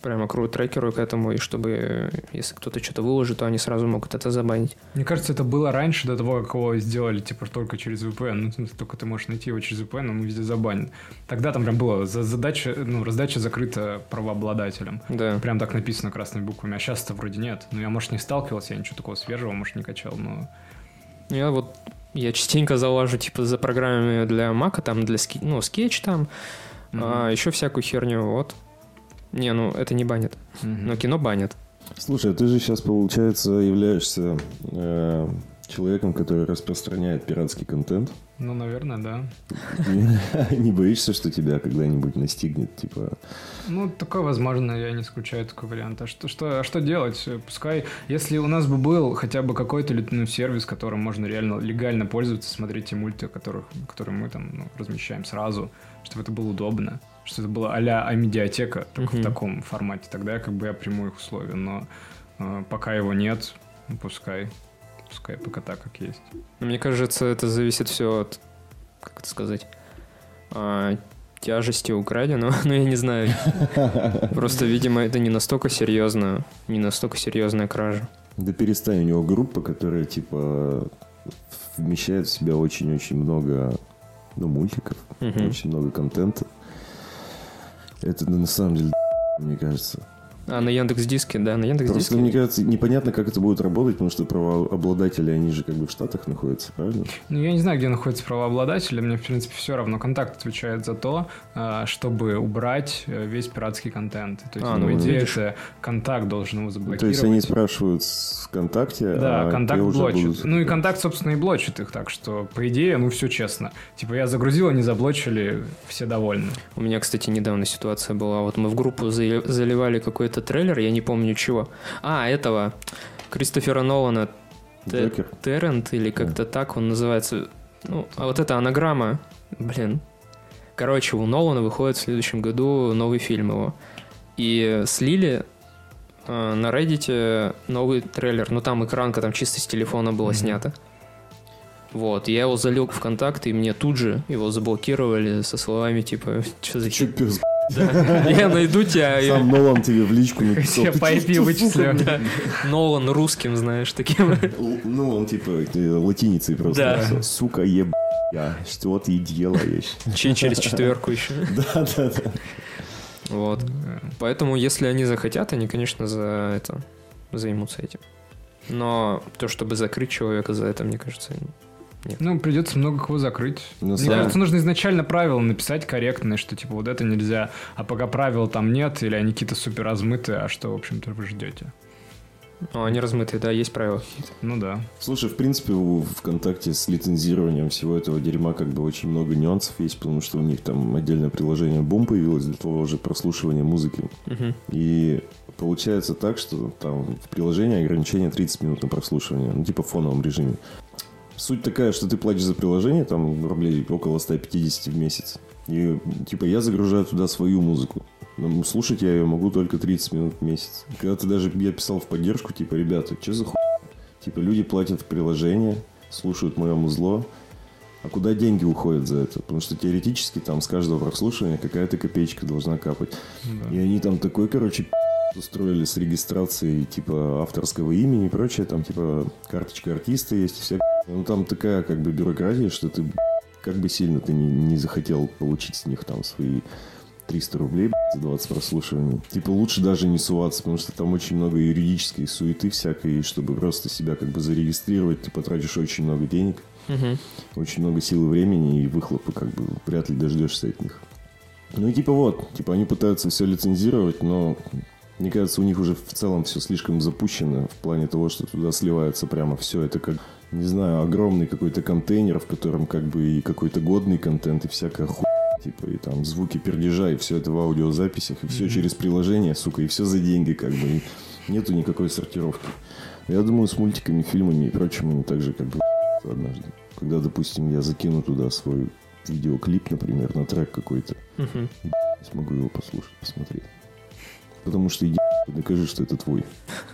прямо к трекеру к этому, и чтобы, если кто-то что-то выложит, то они сразу могут это забанить. Мне кажется, это было раньше, до того, как его сделали, типа, только через VPN. Ну, смысле, только ты можешь найти его через VPN, он везде забанен. Тогда там прям было за- задача, ну, раздача закрыта правообладателем. Да. Прям так написано красными буквами. А сейчас-то вроде нет. Ну, я, может, не сталкивался, я ничего такого свежего, может, не качал, но... Я вот, я частенько залажу, типа, за программами для Мака, там, для, ски, ну, скетч там, Мгм. а еще всякую херню, вот. Не, ну, это не банит, Мгм. но кино банит. Слушай, а ты же сейчас, получается, являешься э, человеком, который распространяет пиратский контент. Ну, наверное, да. Не- боишься, что тебя когда-нибудь настигнет, типа... Ну, такое возможно, я не исключаю такой вариант. А что, что, а что делать? Пускай, если у нас бы был хотя бы какой-то ну, сервис, которым можно реально легально пользоваться, смотреть те мульты, которых, которые мы там ну, размещаем сразу, чтобы это было удобно, что это было а-ля а-медиатека, только Мгм. в таком формате, тогда я как бы я приму их условия, но э, пока его нет, ну, пускай, пускай пока так, как есть. Но Мне кажется, это зависит все от, как это сказать, а, тяжести украденного, ну я не знаю. Просто, видимо, это не настолько серьезно, не настолько серьезная кража. Да перестань, у него группа, которая, типа, вмещает в себя очень-очень много, ну, мультиков, Мгм. очень много контента. Это ну, на самом деле, мне кажется. А на Яндекс Диске, да, на Яндекс Просто, Диске. мне кажется, непонятно, как это будет работать, потому что правообладатели, они же как бы в Штатах находятся, правильно? Ну, я не знаю, где находится правообладатель, мне, в принципе, все равно. Контакт отвечает за то, а, чтобы убрать э, весь пиратский контент. То есть, А, ну, ну, по идее, видишь. это контакт должен его То заблокировать. есть они спрашивают с ВКонтакте, Да, а контакт блочит. будут- Ну и контакт, собственно, и блочит их, так что, по идее, ну все честно. Типа я загрузил, они заблочили, все довольны. У меня, кстати, недавно ситуация была. Вот мы в группу заливали какой-то трейлер, я не помню чего. А, этого Кристофера Нолана Джокер. Террент или как-то так он называется. Ну, а вот эта анаграмма, блин. Короче, у Нолана выходит в следующем году новый фильм его. И слили э, на Reddit новый трейлер. Ну, там экранка там чисто с телефона была Мгм. снята. Вот, я его залил в контакт, и мне тут же его заблокировали со словами типа, что за Чё, хер- пёс, Да. Я найду тебя, Сам Нолан тебе в личку написал. Я «Ты по IP вычислю. блядь?» Нолан русским, знаешь, таким. Ну, он типа э, латиницей просто. Сука, еб... Я, что ты делаешь? Через четверку еще. Да, да, да. Вот. Поэтому, если они захотят, они, конечно, за это займутся этим. Но то, чтобы закрыть человека за это, мне кажется, Ну, придется много кого закрыть. На Мне самом- кажется, нужно изначально правила написать корректные, что типа вот это нельзя, а пока правил там нет, или они какие-то супер размытые, а что, в общем-то, вы ждете? ну, они размытые, да, есть правила какие-то. Ну да. Слушай, в принципе, у ВКонтакте с лицензированием всего этого дерьма как бы очень много нюансов есть, потому что у них там отдельное приложение Boom появилось для того же прослушивания музыки. Мгм. И получается так, что там в приложении ограничение 30 минут на прослушивание, ну типа в фоновом режиме. Суть такая, что ты платишь за приложение, там рублей около 150 в месяц. И типа я загружаю туда свою музыку. Но слушать я ее могу только 30 минут в месяц. Когда ты даже, я писал в поддержку, типа, ребята, что за хуй? Типа люди платят в приложение, слушают мое музло, а куда деньги уходят за это? Потому что теоретически там с каждого прослушивания какая-то копеечка должна капать. да. И они там такой, короче, устроили с регистрацией, типа, авторского имени и прочее. Там, типа, карточка артиста есть и вся Ну, там такая, как бы, бюрократия, что ты, как бы сильно ты не, не захотел получить с них там свои 300 рублей за 20 прослушиваний. Типа, лучше даже не суваться, потому что там очень много юридической суеты всякой, и чтобы просто себя, как бы, зарегистрировать, ты потратишь очень много денег, Мгм. очень много сил и времени, и выхлопа, как бы, вряд ли дождешься от них. Ну и типа вот, типа они пытаются все лицензировать, но Мне кажется, у них уже в целом все слишком запущено в плане того, что туда сливается прямо все. Это как, не знаю, огромный какой-то контейнер, в котором как бы и какой-то годный контент, и всякая хуйня. Типа, и там звуки пердежа, и все это в аудиозаписях, и все через приложение, сука, и все за деньги, как бы. И нету никакой сортировки. Я думаю, с мультиками, фильмами и прочим они так же как бы однажды. Когда, допустим, я закину туда свой видеоклип, например, на трек какой-то, Мгм. смогу его послушать, посмотреть. Потому что иди докажи, что это твой.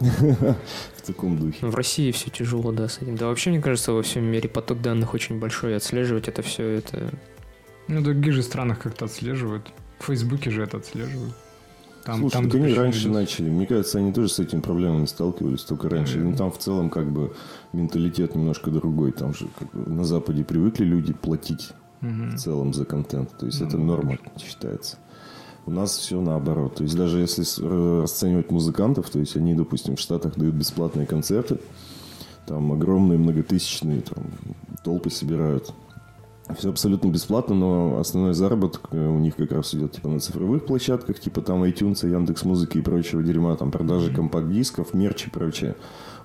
В таком духе. В России все тяжело, да, с этим. Да вообще, мне кажется, во всем мире поток данных очень большой, и отслеживать это все, это... Ну, в других же странах как-то отслеживают. В Фейсбуке же это отслеживают. Там, Слушай, там так они раньше видосы. начали. Мне кажется, они тоже с этими проблемами сталкивались, только раньше. Ну, там в целом как бы менталитет немножко другой. Там же как бы на Западе привыкли люди платить Мгм. в целом за контент. То есть Ну, это да. норма считается. У нас все наоборот. То есть даже если р- расценивать музыкантов, то есть они, допустим, в Штатах дают бесплатные концерты, там огромные многотысячные там, толпы собирают. Все абсолютно бесплатно, но основной заработок э, у них как раз идет типа на цифровых площадках, типа там iTunes, Яндекс Музыки и прочего дерьма, там продажи компакт-дисков, мерч и прочее.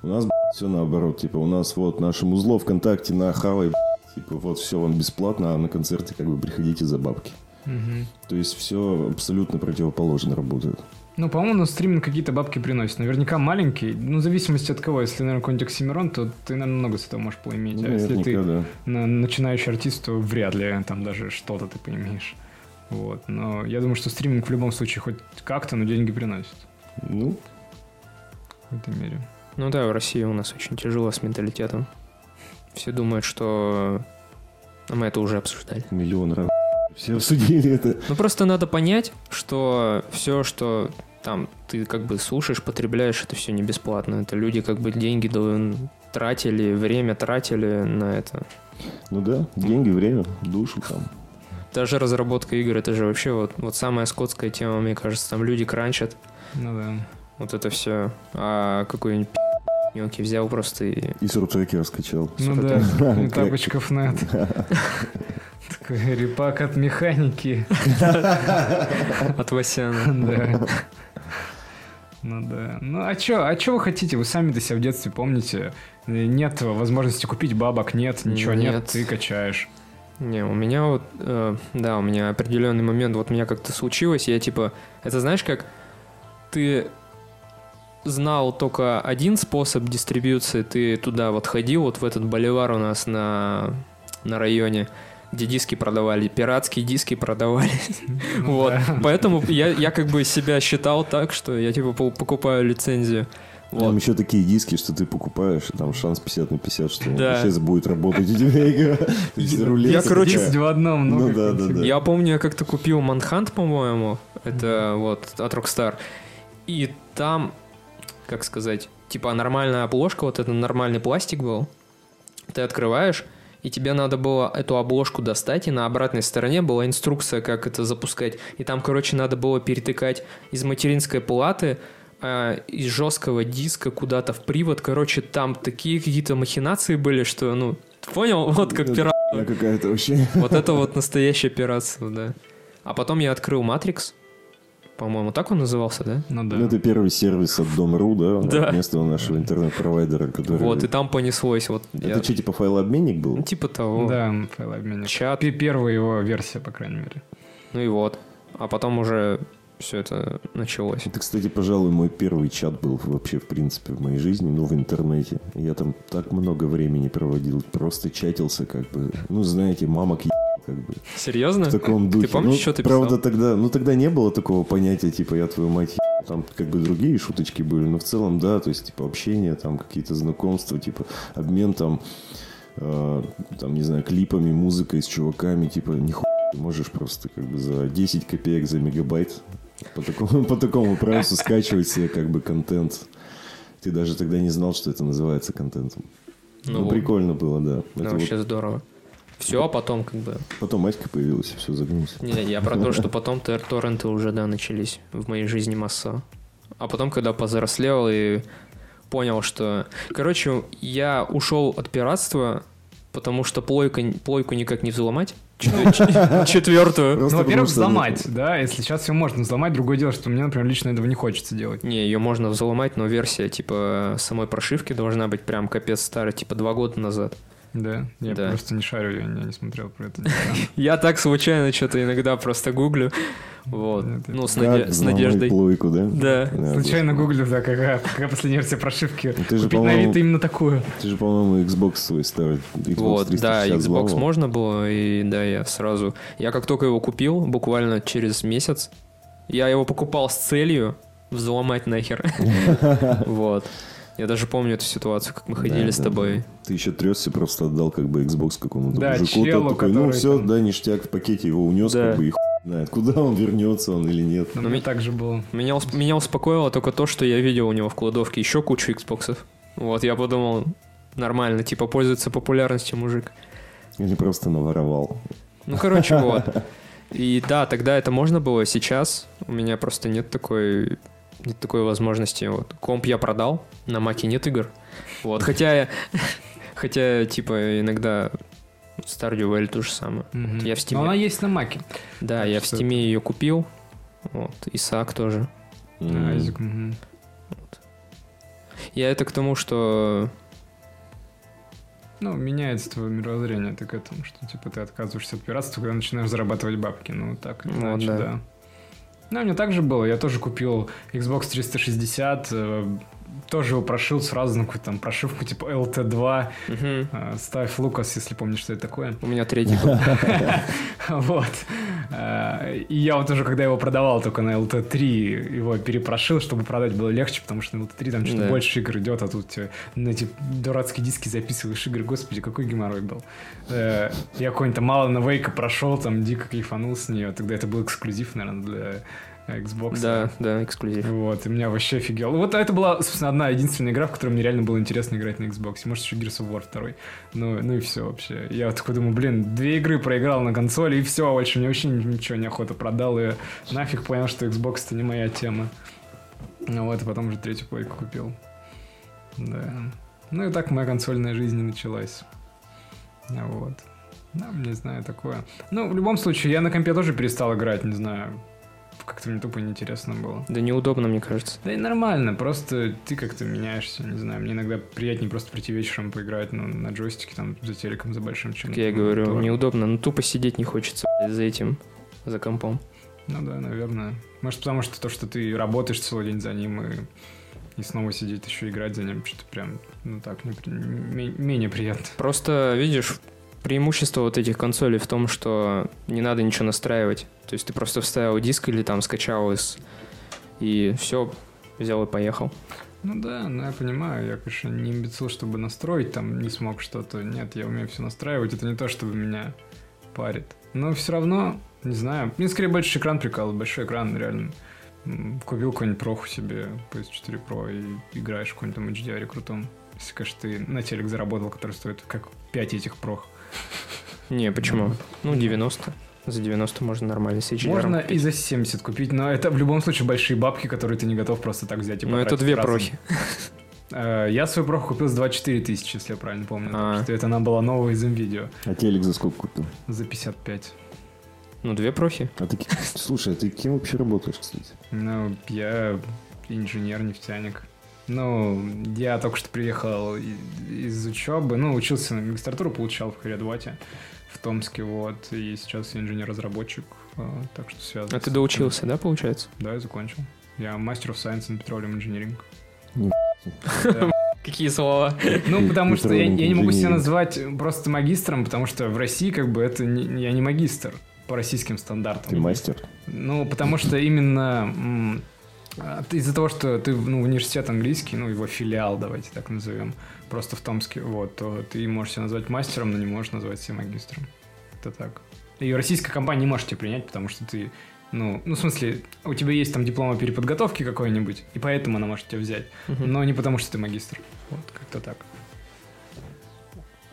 У нас все наоборот, типа у нас вот наше музло ВКонтакте на Хавай, типа вот все вам бесплатно, а на концерты как бы приходите за бабки. Мгм. То есть все абсолютно противоположно работает. Ну, по-моему, на стриминг какие-то бабки приносит. Наверняка маленький. Ну, в зависимости от кого. Если, наверное, какой-нибудь Оксимирон, то ты, наверное, много с этого можешь поиметь. Ну, а если ты да. на- начинающий артист, то вряд ли там даже что-то ты поимеешь. Вот. Но я думаю, что стриминг в любом случае хоть как-то, но деньги приносит. Ну, В какой-то мере. Ну да, в России у нас очень тяжело с менталитетом. Все думают, что... Мы это уже обсуждали. миллион раз. Все обсудили это. Ну просто надо понять, что все, что там ты как бы слушаешь, потребляешь, это все не бесплатно. Это люди как бы деньги тратили, время тратили на это. Ну да, деньги, время, душу там. Даже разработка игр, это же вообще вот, вот самая скотская тема, мне кажется. Там люди кранчат, Ну да. вот это все. А какой-нибудь мелкий взял просто и... И суртреки раскачал. Ну да, не Как- тапочков нет. Репак от механики. От Васяна. Да. Ну да. Ну а чё, а чё вы хотите? Вы сами до себя в детстве помните? Нет возможности купить бабок, нет, ничего нет, Нет. ты качаешь. Не, у меня вот, э, да, у меня определенный момент, вот у меня как-то случилось, я типа, это знаешь как, ты знал только один способ дистрибьюции, ты туда вот ходил, вот в этот боливар у нас на, на районе, где диски продавали, пиратские диски продавали. Ну Вот, да. поэтому я, я как бы себя считал так, что я типа по- покупаю лицензию. Там Вот. еще такие диски, что ты покупаешь, и там шанс 50 на 50, что Да. сейчас будет работать у тебя игра. Я- короче, в одном, Ну да, да, да. Я помню, я как-то купил Манхант, по-моему, это вот от Rockstar, и там, как сказать, типа нормальная обложка, вот это нормальный пластик был, ты открываешь, и тебе надо было эту обложку достать, и на обратной стороне была инструкция, как это запускать. И там, короче, надо было перетыкать из материнской платы, а, из жесткого диска куда-то в привод. Короче, там такие какие-то махинации были, что, ну, понял? Вот как пират. какая-то вообще. Вот это вот настоящее пиратство, да. А потом я открыл Матрикс. По-моему, так он назывался, да? Ну да. Ну, это первый сервис от Дом.ру, да? Да. Местного нашего интернет-провайдера, который... Вот, и там понеслось. Вот Это я- что, типа файлообменник был? Ну, типа того. Да, файлообменник. Чат. Пе- Первая его версия, по крайней мере. Ну и вот. А потом уже все это началось. Это, кстати, пожалуй, мой первый чат был вообще, в принципе, в моей жизни, ну, в интернете. Я там так много времени проводил, просто чатился, как бы, ну, знаете, мамок е- как бы, Серьезно? в таком духе. Ты помнишь, Ну, что ты Правда, писал? тогда, ну, тогда не было такого понятия, типа, я твою мать е- там как бы другие шуточки были, но в целом, да, то есть, типа, общение, там, какие-то знакомства, типа, обмен там, э, там, не знаю, клипами, музыкой с чуваками, типа, нихуя ты можешь просто как бы за 10 копеек за мегабайт по такому, по такому прайсу скачивать себе как бы контент. Ты даже тогда не знал, что это называется контентом. Ну, Ну, прикольно было, да. Ну, Это вообще вот здорово. Все, а потом как бы... потом Матька появилась, и все загнулся. Не, я про то, что потом тор- торренты уже, да, начались в моей жизни масса. А потом, когда повзрослел и понял, что... Короче, я ушел от пиратства, потому что плойка, плойку никак не взломать. Четвертую. Ну, во-первых, что взломать, да, если сейчас ее можно взломать, другое дело, что мне, например, лично этого не хочется делать. Не, ее можно взломать, но версия типа самой прошивки должна быть прям капец старая, типа два года назад. Да, я Да. просто не шарю, я не, не смотрел про это. Я так случайно что-то иногда просто гуглю. Вот. Ну, с, наде- надеждой. плойку, да? Да. Случайно гуглю, да, какая, какая последняя версия прошивки. Ну, ты же, Купить на по-моему, Авито именно такую. Ты же, по-моему, Xbox свой. Xbox Вот, да, 360 Xbox можно было, и да, я сразу... Я как только его купил, буквально через месяц, я его покупал с целью взломать нахер. Вот. Я даже помню эту ситуацию, как мы ходили Да, с да, тобой. Ты еще тресся, просто отдал как бы Xbox какому-то Да, мужику. челу, такой, ну который все, там- да, ништяк в пакете его унес, Да. как бы и хуй знает, куда он вернется он или нет. Но Ну, мне так же было. Меня, усп- меня успокоило только то, что я видел у него в кладовке еще кучу Xboxов. Вот, я подумал, нормально, типа пользуется популярностью мужик. Или просто наворовал. Ну, короче, вот. И да, тогда это можно было, сейчас у меня просто нет такой, нет такой возможности. Вот. Комп я продал, на маке нет игр. Вот, хотя, хотя, типа, иногда Stardew Valley то же самое. Мгм. Я в Steam. Но она есть на Маке. Да, Так я в Steam ее купил. Вот, Исаак тоже. Айзек, мгм. Я это к тому, что Ну, меняется твое мировоззрение, ты к этому, что типа ты отказываешься от пиратства, когда начинаешь зарабатывать бабки. Ну, так или Вот, иначе, да. да. Ну, у меня так же было. Я тоже купил Xbox 360, э, тоже его прошил сразу на какую-то там прошивку типа LT2. мгм, Э, Ставь Лукас, если помнишь, что это такое. у меня третий был. Вот. Э, И я вот уже, когда его продавал только на LT3, его перепрошил, чтобы продать было легче, потому что на LT3 там что-то больше игр идет, а тут на эти дурацкие диски записываешь игры. Господи, какой геморрой был. Э, Я какой-нибудь там мало на Вейка прошел, там дико кайфанул с нее. Тогда это был эксклюзив, наверное, для Xbox. Да, да, эксклюзив. Вот, и меня вообще офигел. Вот это была, собственно, одна единственная игра, в которой мне реально было интересно играть на Xbox. Может, еще Gears of War 2. Ну, ну и все вообще. Я вот такой думаю, блин, две игры проиграл на консоли, и все, больше мне вообще ничего не охота. Продал и нафиг понял, что Xbox это не моя тема. Ну вот, и потом уже третью плойку купил. Да. Ну и так моя консольная жизнь и началась. Вот. Да, не знаю, такое. Ну, в любом случае, я на компе тоже перестал играть, не знаю. Как-то мне тупо неинтересно было. Да неудобно, мне кажется. Да и нормально, просто ты как-то меняешься, не знаю, мне иногда приятнее просто прийти вечером поиграть ну, на джойстике, там, за телеком, за большим, чем... Как я говорю, монитор. неудобно. Ну, тупо сидеть не хочется за этим, за компом. Ну да, наверное. Может, потому что то, что ты работаешь целый день за ним и, и снова сидеть еще играть за ним, что-то прям, ну так, не менее приятно. Просто, видишь, преимущество вот этих консолей в том, что не надо ничего настраивать. То есть ты просто вставил диск или там скачал из... И все, взял и поехал. Ну да, ну я понимаю, я, конечно, не имбецил, чтобы настроить, там, не смог что-то. Нет, я умею все настраивать, это не то, чтобы меня парит. Но все равно, не знаю, мне скорее большой экран прикалывает, большой экран, реально. Купил какой-нибудь проху себе, PS4 Pro, и играешь в каком-нибудь там HDR крутом. Если, конечно, ты на телек заработал, который стоит как 5 этих прох. Не, почему? Ну, 90. За 90 можно нормально с HDR. Можно и за 70 купить, но это в любом случае большие бабки, которые ты не готов просто так взять и Ну, это две прохи. Э, Я свою проху купил за 24 тысячи, если я правильно помню. А. потому что это она была новая из NVIDIA А телек за сколько купил? за 55. Ну, две прохи. А ты, слушай, а ты кем вообще работаешь, кстати? Ну, я инженер-нефтяник. Ну, я только что приехал из учебы, ну, учился на магистратуру, получал в Харядвате, в Томске, вот, и сейчас я инженер-разработчик, э, так что связано. А ты доучился, да, получается? Да, я закончил. Я мастер of science in petroleum engineering. Какие слова? Ну, потому что я, я не могу себя назвать просто магистром, потому что в России как бы это не, я не магистр по российским стандартам. Ты мастер. Ну, потому что именно из-за того, что ты ну, университет английский, ну, его филиал, давайте так назовем, просто в Томске, вот, то ты можешь себя назвать мастером, но не можешь назвать себя магистром. Это так. И российская компания не может тебя принять, потому что ты, ну, ну, в смысле, у тебя есть там диплом о переподготовке какой-нибудь, и поэтому она может тебя взять, Мгм. но не потому что ты магистр. Вот, как-то так.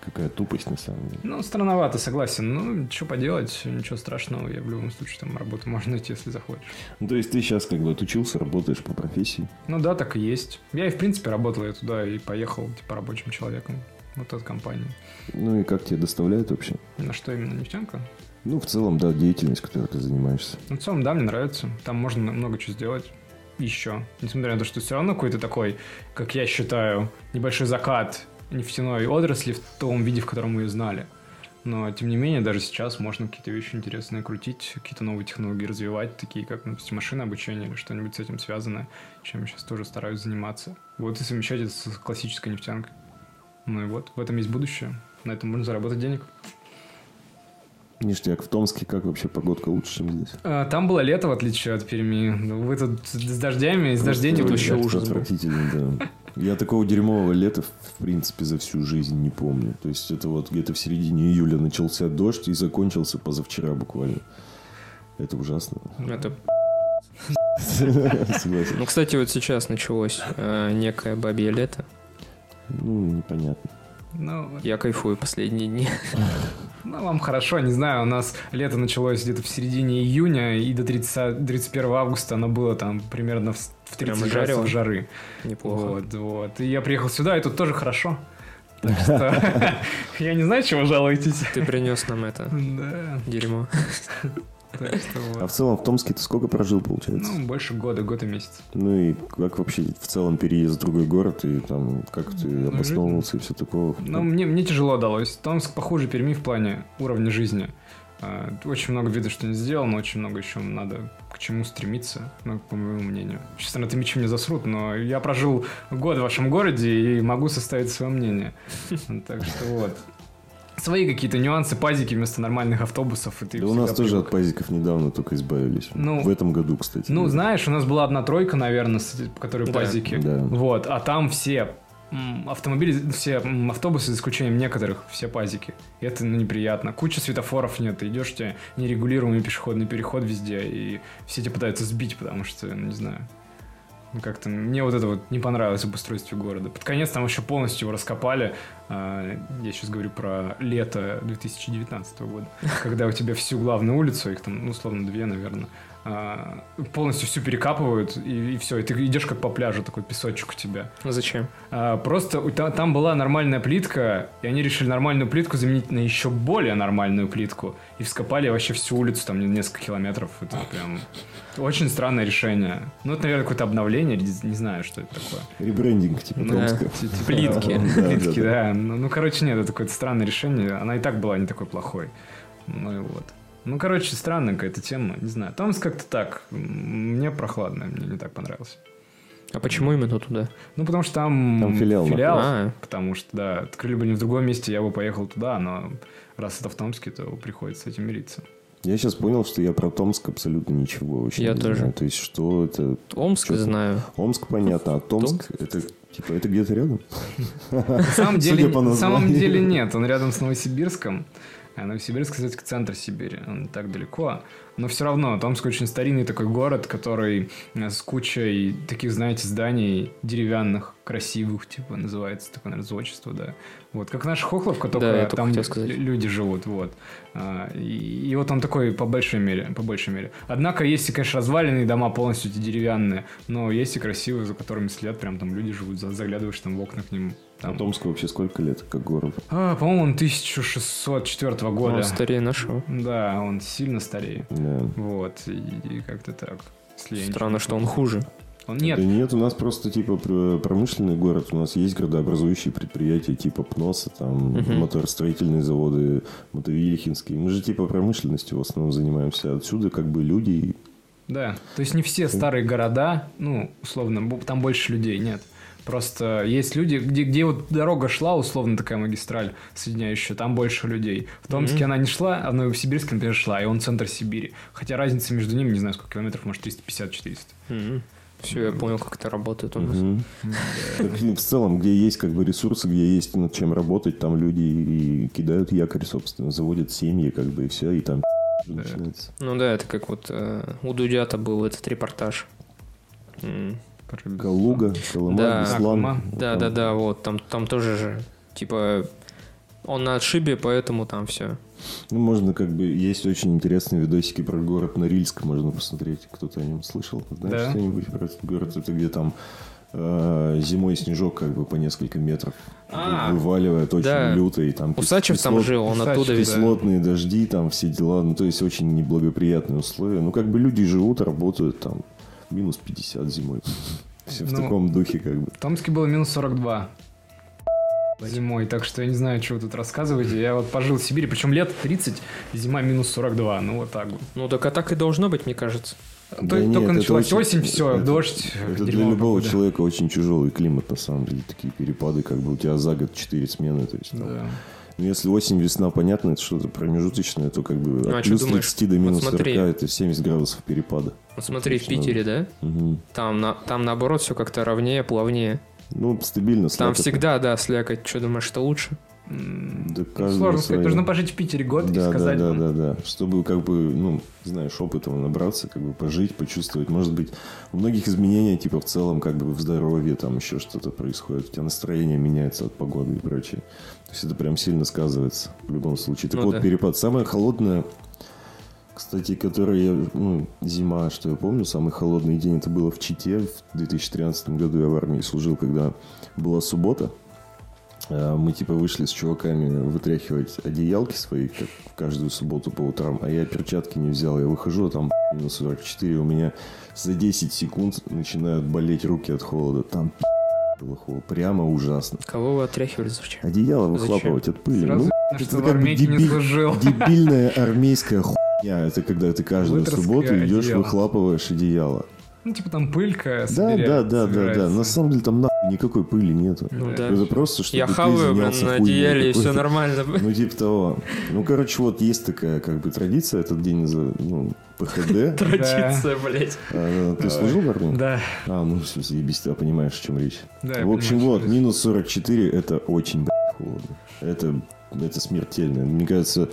Какая тупость, на самом деле. Ну, странновато, согласен. Ну, что поделать, ничего страшного. Я в любом случае там работу можно найти, если захочешь. Ну, то есть ты сейчас как бы отучился, работаешь по профессии. Ну да, так и есть. Я и в принципе работал я туда и поехал типа рабочим человеком вот от компании. Ну и как тебе доставляет вообще? На что именно нефтянка? Ну, в целом, да, деятельность, которой ты занимаешься. Ну, в целом, да, мне нравится. Там можно много чего сделать еще. Несмотря на то, что все равно какой-то такой, как я считаю, небольшой закат нефтяной отрасли в том виде, в котором мы ее знали. Но, тем не менее, даже сейчас можно какие-то вещи интересные крутить, какие-то новые технологии развивать, такие как, ну, машина обучения или что-нибудь с этим связанное, чем я сейчас тоже стараюсь заниматься. Вот и совмещать это с классической нефтянкой. Ну и вот, в этом есть будущее. На этом можно заработать денег. Ништяк, в Томске как вообще погодка лучше, чем здесь? А, там было лето, в отличие от Перми. Ну, вы тут с дождями, с дождей не вообще ужас. Отвратительно, да. Я такого дерьмового лета, в принципе, за всю жизнь не помню. То есть это вот где-то в середине июля начался дождь и закончился позавчера буквально. Это ужасно. Это Ну, кстати, вот сейчас началось э, некое бабье лето. Ну, непонятно. Ну, Я кайфую последние дни. ну, вам хорошо, не знаю, у нас лето началось где-то в середине июня, и до 30, 31 августа оно было там примерно в в 30 Прям градусов жарило? жары. Неплохо. Вот, вот. И я приехал сюда, и тут тоже хорошо. Так что я не знаю, чего жалуетесь. Ты принес нам это Да, дерьмо. А в целом в Томске ты сколько прожил, получается? Ну, больше года, год и месяц. Ну и как вообще в целом переезд в другой город и там как ты Ну, обосновывался и все такое? Ну, мне, мне тяжело далось. Томск похуже Перми в плане уровня жизни. А, Очень много видно, что не сделано, очень много еще надо к чему стремиться, ну, по моему мнению. Честно, это мечи мне засрут, но я прожил год в вашем городе и могу составить свое мнение. Так что вот. Свои какие-то нюансы, пазики вместо нормальных автобусов. и ты Да у нас тоже привык. от пазиков недавно только избавились. Ну, в этом году, кстати. Ну, да. знаешь, у нас была одна тройка, наверное, с- которые Да. пазики. Да. Вот, а там все автомобили, все автобусы, за исключением некоторых, все пазики. И это ну, неприятно. Куча светофоров нет, ты идешь, у тебя нерегулируемый пешеходный переход везде, и все тебя пытаются сбить, потому что, ну, не знаю, как-то мне вот это вот не понравилось в устройстве города. Под конец там еще полностью его раскопали. А, Я сейчас говорю про лето 2019 года, когда у тебя всю главную улицу, их там, ну, условно, две, наверное, полностью всю перекапывают, и, все, и ты идешь как по пляжу, такой песочек у тебя. Ну, Зачем? А, Просто у- та- там была нормальная плитка, и они решили нормальную плитку заменить на еще более нормальную плитку. И вскопали вообще всю улицу, там несколько километров. Это прям очень странное решение. Ну, это, наверное, какое-то обновление, не знаю, что это такое. Ребрендинг типа Ну, Томска. Плитки. Да, Плитки, да, да. Ну, ну, короче, нет, это какое-то странное решение. Она и так была не такой плохой. Ну и вот. Ну, короче, странная какая-то тема, не знаю. Томск как-то так. Мне прохладно, мне не так понравился. А почему именно туда? Ну, потому что там, Там филиал А, потому что, да, открыли бы не в другом месте, я бы поехал туда, но раз это в Томске, то приходится с этим мириться. Я сейчас понял, что я про Томск абсолютно ничего вообще Я не тоже. знаю. То есть, что это... Омск Чё ты? знаю. Омск понятно, а Томск, это типа это где-то рядом? На самом деле нет, он рядом с Новосибирском. Новосибирск, кстати, центр Сибири, он не так далеко. Но все равно, Томск очень старинный такой город, который э, с кучей таких, знаете, зданий деревянных, красивых, типа, называется такое, наверное, зодчество, да. Вот, как наш Хохловка, только Да, только там хотел сказать. лю- люди живут, вот. А, И, и вот он такой по большей мере, по большей мере. Однако есть и, конечно, разваленные дома полностью эти деревянные, но есть и красивые, за которыми следят, прям там люди живут, за- заглядываешь там в окна к ним. А Там. Томску вообще сколько лет, как город? А, по-моему, он 1604 года. Он старее нашего. Да, он сильно старее. Да. Вот, и, и как-то так. Странно, что он хуже. Он нет. Да нет, у нас просто типа пр- промышленный город, у нас есть градообразующие предприятия типа ПНОСа, там Мгм. моторостроительные заводы, мотовилихинские. Мы же типа промышленностью в основном занимаемся. Отсюда как бы люди... Да. То есть не все старые города, ну, условно, там больше людей нет. Просто есть люди, где, где вот дорога шла, условно такая магистраль соединяющая, там больше людей. В Томске Мгм. она не шла, а в Новосибирске, например, шла, и он центр Сибири. Хотя разница между ними, не знаю, сколько километров, может, 350-400. Все, я понял, как это работает у нас. И в целом, где есть как бы ресурсы, где есть над чем работать, там люди и кидают якорь, собственно, заводят семьи, как бы, и все, и там Да. начинается. Ну да, это как вот э, у Дудя-то был этот репортаж. М. Калуга, Колыма, Да. Беслан. Колыма. Да, да, да, вот, там, там тоже же, типа, он на отшибе, поэтому там все. Ну, можно как бы... Есть очень интересные видосики про город Норильск, можно посмотреть. Кто-то о нем слышал? Знаешь Да. что-нибудь про этот город? Это где там э, зимой снежок как бы по несколько метров А, вываливает очень да. люто. И там Усачев там кислот- жил, он Усачев, оттуда да. весь... Кислотные дожди, там все дела. Ну, то есть очень неблагоприятные условия. Ну, как бы люди живут, работают там минус 50 зимой. Все в Ну, таком духе как бы. В Томске было минус 42 зимой, так что я не знаю, что вы тут рассказываете. Я вот пожил в Сибири, причем лет 30, зима минус 42, ну вот так вот. Ну, так а так и должно быть, мне кажется. То- Да нет, только это началась очень- осень, все, это- дождь, Это для любого погода. человека очень тяжелый климат, на самом деле. Такие перепады, как бы у тебя за год 4 смены. То есть, там, Да. Ну, если осень, весна, понятно, это что-то промежуточное, то как бы Ну, а от чё плюс думаешь? 30 до минус Вот смотри. 40 это 70 градусов перепада. Вот смотри, в Отлично. Питере, да? Мгм. Там, на, там наоборот все как-то ровнее, плавнее. Ну, стабильно. Там слякотно. всегда, да, слякоть. Что думаешь, что лучше? Да ну, Сложно сказать, нужно пожить в Питере год и Да, да, сказать да, вам. да, да. Чтобы, как бы, ну, знаешь, опытом набраться, как бы пожить, почувствовать. Может быть, у многих изменения, типа, в целом, как бы в здоровье, там еще что-то происходит. У тебя настроение меняется от погоды и прочее. То есть это прям сильно сказывается в любом случае. Так Ну вот, да. перепад. Самое холодное, кстати, которое я, ну, зима, что я помню, самый холодный день, это было в Чите в 2013 году. Я в армии служил, когда была суббота. А, Мы типа вышли с чуваками вытряхивать одеялки свои, как в каждую субботу по утрам, а я перчатки не взял. Я выхожу, а там минус 44, у меня за 10 секунд начинают болеть руки от холода. Там холодно. Прямо ужасно. Кого вы отряхивали зачем? Одеяло Зачем? выхлапывать от пыли. Сразу Ну, видно, что это в армейке не дебиль- служил. дебильная армейская хуйня. Это когда ты каждую Вытряска субботу идешь, выхлапываешь одеяло. Ну, типа там пылька Да, да, да, да, да. На самом деле там нахуй никакой пыли нету. Ну Да. Это просто, чтобы Я хаваю, блин, на одеяле, и все нормально. Ну, типа того. Ну, короче, вот есть такая, как бы, традиция, этот день за, ну, ПХД. Традиция, блядь. А, Ты служил в армии? Да, А, ну, заебись, ты понимаешь, о чем речь. в общем, вот, что минус 44 это очень, блядь, холодно. Это, это смертельно. Мне кажется,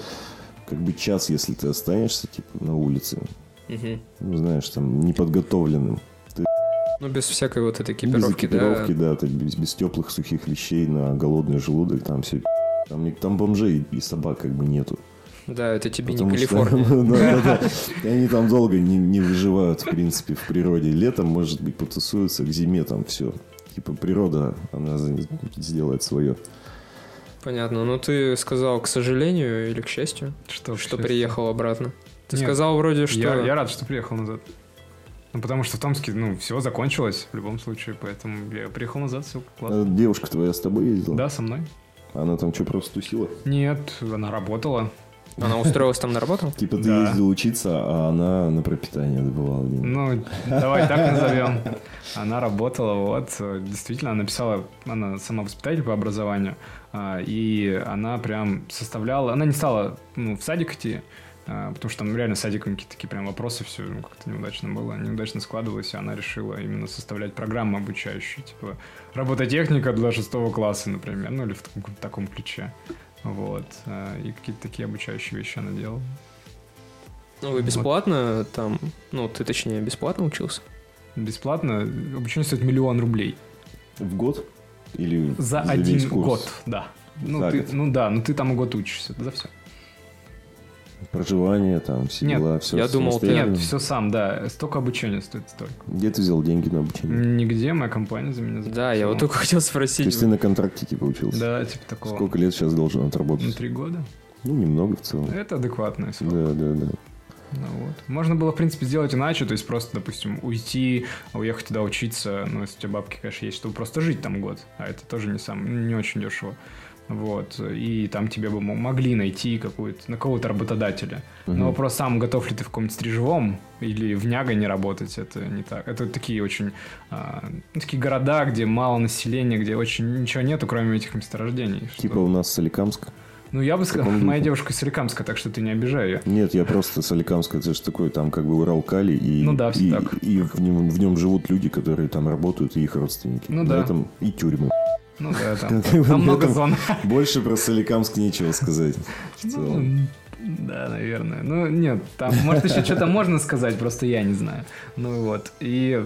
как бы час, если ты останешься, типа, на улице, ну, знаешь, там, неподготовленным. Ну, без всякой вот этой Без экипировки, да. да, без, без теплых сухих вещей на голодный желудок, там все там, там бомжей и собак как бы нету. Да, это тебе не Потому что- Калифорния. Да, да, да. И они там долго не, не выживают, в принципе, в природе. Летом, может быть, потусуются, к зиме там все. Типа природа, она сделает свое. Понятно. Ну, ты сказал, к сожалению или к счастью, Что, что всё- приехал обратно. Ты Нет. сказал вроде, что... Я, я рад, что приехал назад. Ну, потому что в Томске, ну, все закончилось в любом случае, поэтому я приехал назад, все классно. А девушка твоя с тобой ездила? Да, со мной. Она там что, просто тусила? Нет, она работала. Она устроилась там на работу? Типа ты ездил учиться, а она на пропитание добывала деньги. Ну, давай так назовем. Она работала, вот, действительно, она написала, она сама воспитатель по образованию, а, и она прям составляла, она не стала ну, в садик идти, потому что там реально с какие-то такие прям вопросы, все ну, как-то неудачно было, неудачно складывалось, и она решила именно составлять программы обучающие, типа робототехника для шестого класса, например, ну или в таком, таком ключе. Вот. а, И какие-то такие обучающие вещи она делала. Ну, вы бесплатно там... Ну, ты, точнее, бесплатно учился? Бесплатно. Обучение стоит миллион рублей. В год? Или За весь один курс? год, да. Ну, За ты, год. ну да, ну ты там год учишься, за все. Проживание, там, все Нет, дела, все я думал, ты- Нет, все сам, да. Столько обучения стоит столько. Где ты взял деньги на обучение? Нигде моя компания за меня Да, я вот заплатила. только хотел То спросить. есть ты на контракте типа учился? Да, типа такого. Сколько лет сейчас должен Ну, отработать? три года. Ну, немного в целом. Это адекватная срок. Да, да, да. Ну, вот. Можно было, в принципе, сделать иначе, то есть просто, допустим, уйти, уехать туда учиться, ну, если у тебя бабки, конечно, есть, чтобы просто жить там год, а это тоже не сам, не очень дешево. Вот, и там тебе бы мо- могли найти какую-то, на кого-то работодателя. Но Мгм. вопрос сам, готов ли ты в каком-нибудь стрижевом или в Нягане работать, это не так. Это такие очень, а, такие города, где мало населения, где очень ничего нету, кроме этих месторождений. что- Типа у нас Соликамск. Ну, я бы сказал, моя девушка из Соликамска, так что ты не обижай ее. Нет, я просто Соликамск, это же такой, там как бы Уралкали, и, Ну да, и, так. и в, нем, в нем живут люди, которые там работают, и их родственники. Ну На да. этом и тюрьмы. Ну да, там, там много зон. Больше про Соликамск нечего сказать. В целом. Ну, да, наверное. Ну, нет, там, может, еще что-то можно сказать, просто я не знаю. Ну вот. И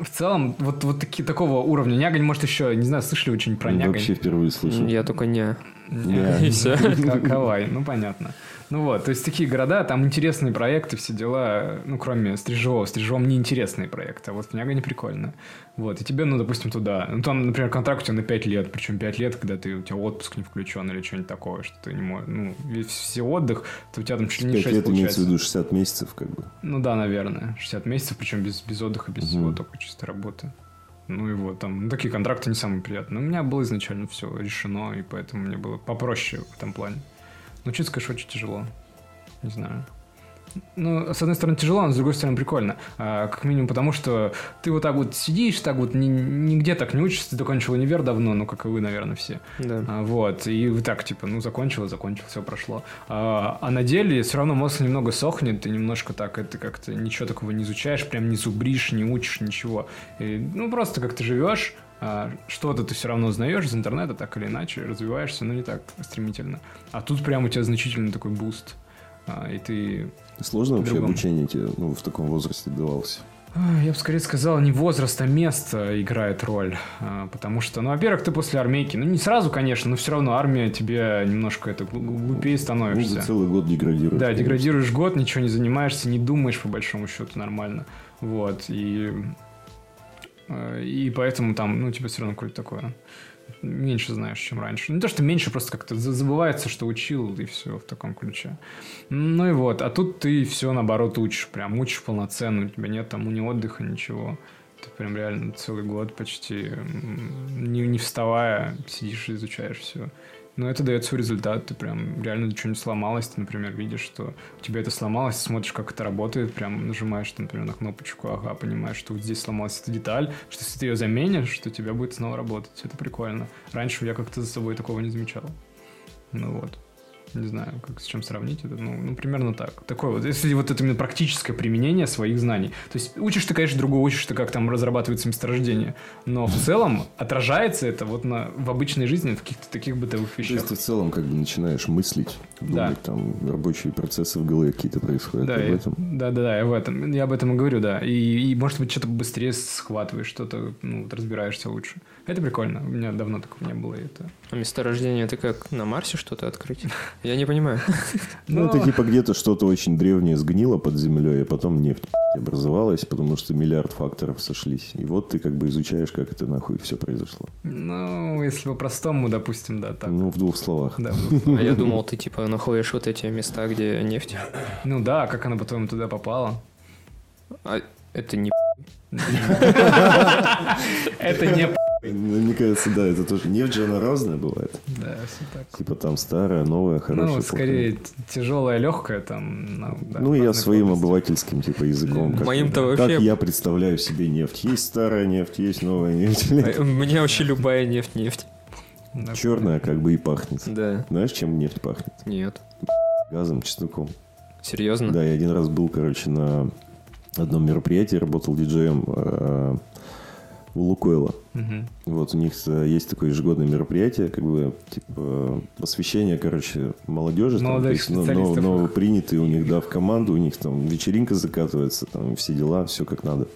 в целом, вот, вот таки, такого уровня Нягань, может, еще, не знаю, слышали очень про Нягань? Вообще впервые слышу. Я только не... Не. И. Как Кавай, ну понятно. Ну вот, то есть такие города, там интересные проекты, все дела, ну, кроме Стрижевого. Стрижевом неинтересные проекты, а вот в Нягане прикольно. Вот, и тебе, ну, допустим, туда. Ну, там, например, контракт у тебя на 5 лет, причем 5 лет, когда ты, у тебя отпуск не включен или что-нибудь такое, что ты не можешь, ну, весь все отдых, то у тебя там чуть ли не 5 6 лет получается. имеется в виду 60 месяцев, как бы. Ну да, наверное. 60 месяцев, причем без, без отдыха, без всего, только чистой работы. Ну и вот, там, ну, такие контракты не самые приятные. Но у меня было изначально все решено, и поэтому мне было попроще в этом плане. Но учиться, конечно, очень тяжело. Не знаю. Ну, с одной стороны, тяжело, но с другой стороны, прикольно. А, как минимум потому, что ты вот так вот сидишь, так вот ни, нигде так не учишься, ты закончил универ давно, ну, как и вы, наверное, все. Да. А, вот, и вы так, типа, ну, закончил, закончил, все прошло. А, а на деле все равно мозг немного сохнет, и немножко так, это как-то ничего такого не изучаешь, прям не зубришь, не учишь ничего. И, ну, просто как ты живешь, что-то ты все равно узнаешь из интернета, так или иначе, развиваешься, но не так стремительно. А тут прям у тебя значительный такой буст. А, и ты Сложно вообще обучение тебе ну, в таком возрасте давалось? А, Я бы скорее сказал, не возраст, а место играет роль. А, Потому что, ну, во-первых, ты после армейки, ну, не сразу, конечно, но все равно армия тебе немножко это гл- глупее Ну, становишься. за целый год деградируешь. Да, конечно. деградируешь год, ничего не занимаешься, не думаешь, по большому счету, нормально. Вот, и... э, И поэтому там, ну, тебе все равно какое-то такое... Меньше знаешь, чем раньше. Не то, что меньше, просто как-то за- забывается, что учил, и все в таком ключе. Ну и вот, а тут ты все наоборот учишь, прям учишь полноценно, у тебя нет там ни отдыха, ничего. Ты прям реально целый год почти не, не вставая сидишь и изучаешь все. Но это дает свой результат. Ты прям реально что-нибудь сломалось, ты, например, видишь, что у тебя это сломалось, смотришь, как это работает, прям нажимаешь, например, на кнопочку, ага, понимаешь, что вот здесь сломалась эта деталь, что если ты ее заменишь, что у тебя будет снова работать. Это прикольно. Раньше я как-то за собой такого не замечал. Ну вот. Не знаю, как с чем сравнить это. Ну, ну, примерно так. Такое вот. Если вот это именно практическое применение своих знаний. То есть учишь ты, конечно, другого, учишь ты, как там разрабатывается месторождение. Но в целом отражается это вот на, в обычной жизни, в каких-то таких бытовых То есть вещах. ты в целом как бы начинаешь мыслить, думать, там рабочие процессы в голове какие-то происходят Да, об и- этом. да, да, да, я в этом. Я об этом и говорю, да. И, и может быть, что-то быстрее схватываешь, что-то ну, вот разбираешься лучше. Это прикольно. У меня давно такого не было. И это... А месторождение это как на Марсе что-то открыть? Я не понимаю. Ну, это типа где-то что-то очень древнее сгнило под землей, а потом нефть образовалась, потому что миллиард факторов сошлись. И вот ты как бы изучаешь, как это нахуй все произошло. Ну, если по-простому, допустим, да, так. Ну, в двух словах. Да. А я думал, ты типа находишь вот эти места, где нефть. Ну да, как она потом туда попала. А это не Это не... Ну, Мне кажется, да, это тоже. Нефть же она разная бывает. Да, все так. Типа там старая, новая, хорошая. Ну, плохая. скорее, тяжелая, легкая там. ну, да, ну, я своим области. обывательским типа языком. как- Моим-то Как вообще- я представляю себе нефть. Есть старая нефть, есть новая нефть. А, Мне вообще любая нефть нефть. Черная как бы и пахнет. Да. Знаешь, чем нефть пахнет? Нет. Газом, чесноком. Серьезно? Да, я один раз был, короче, на одном мероприятии, работал диджеем э, у Лукойла. Мгм. Вот у них э, есть такое ежегодное мероприятие, как бы, типа, посвящение, короче, молодежи. там, Молодых то есть, ну, новопринятые у них, да, в команду, у них там вечеринка закатывается, там все дела, все как надо.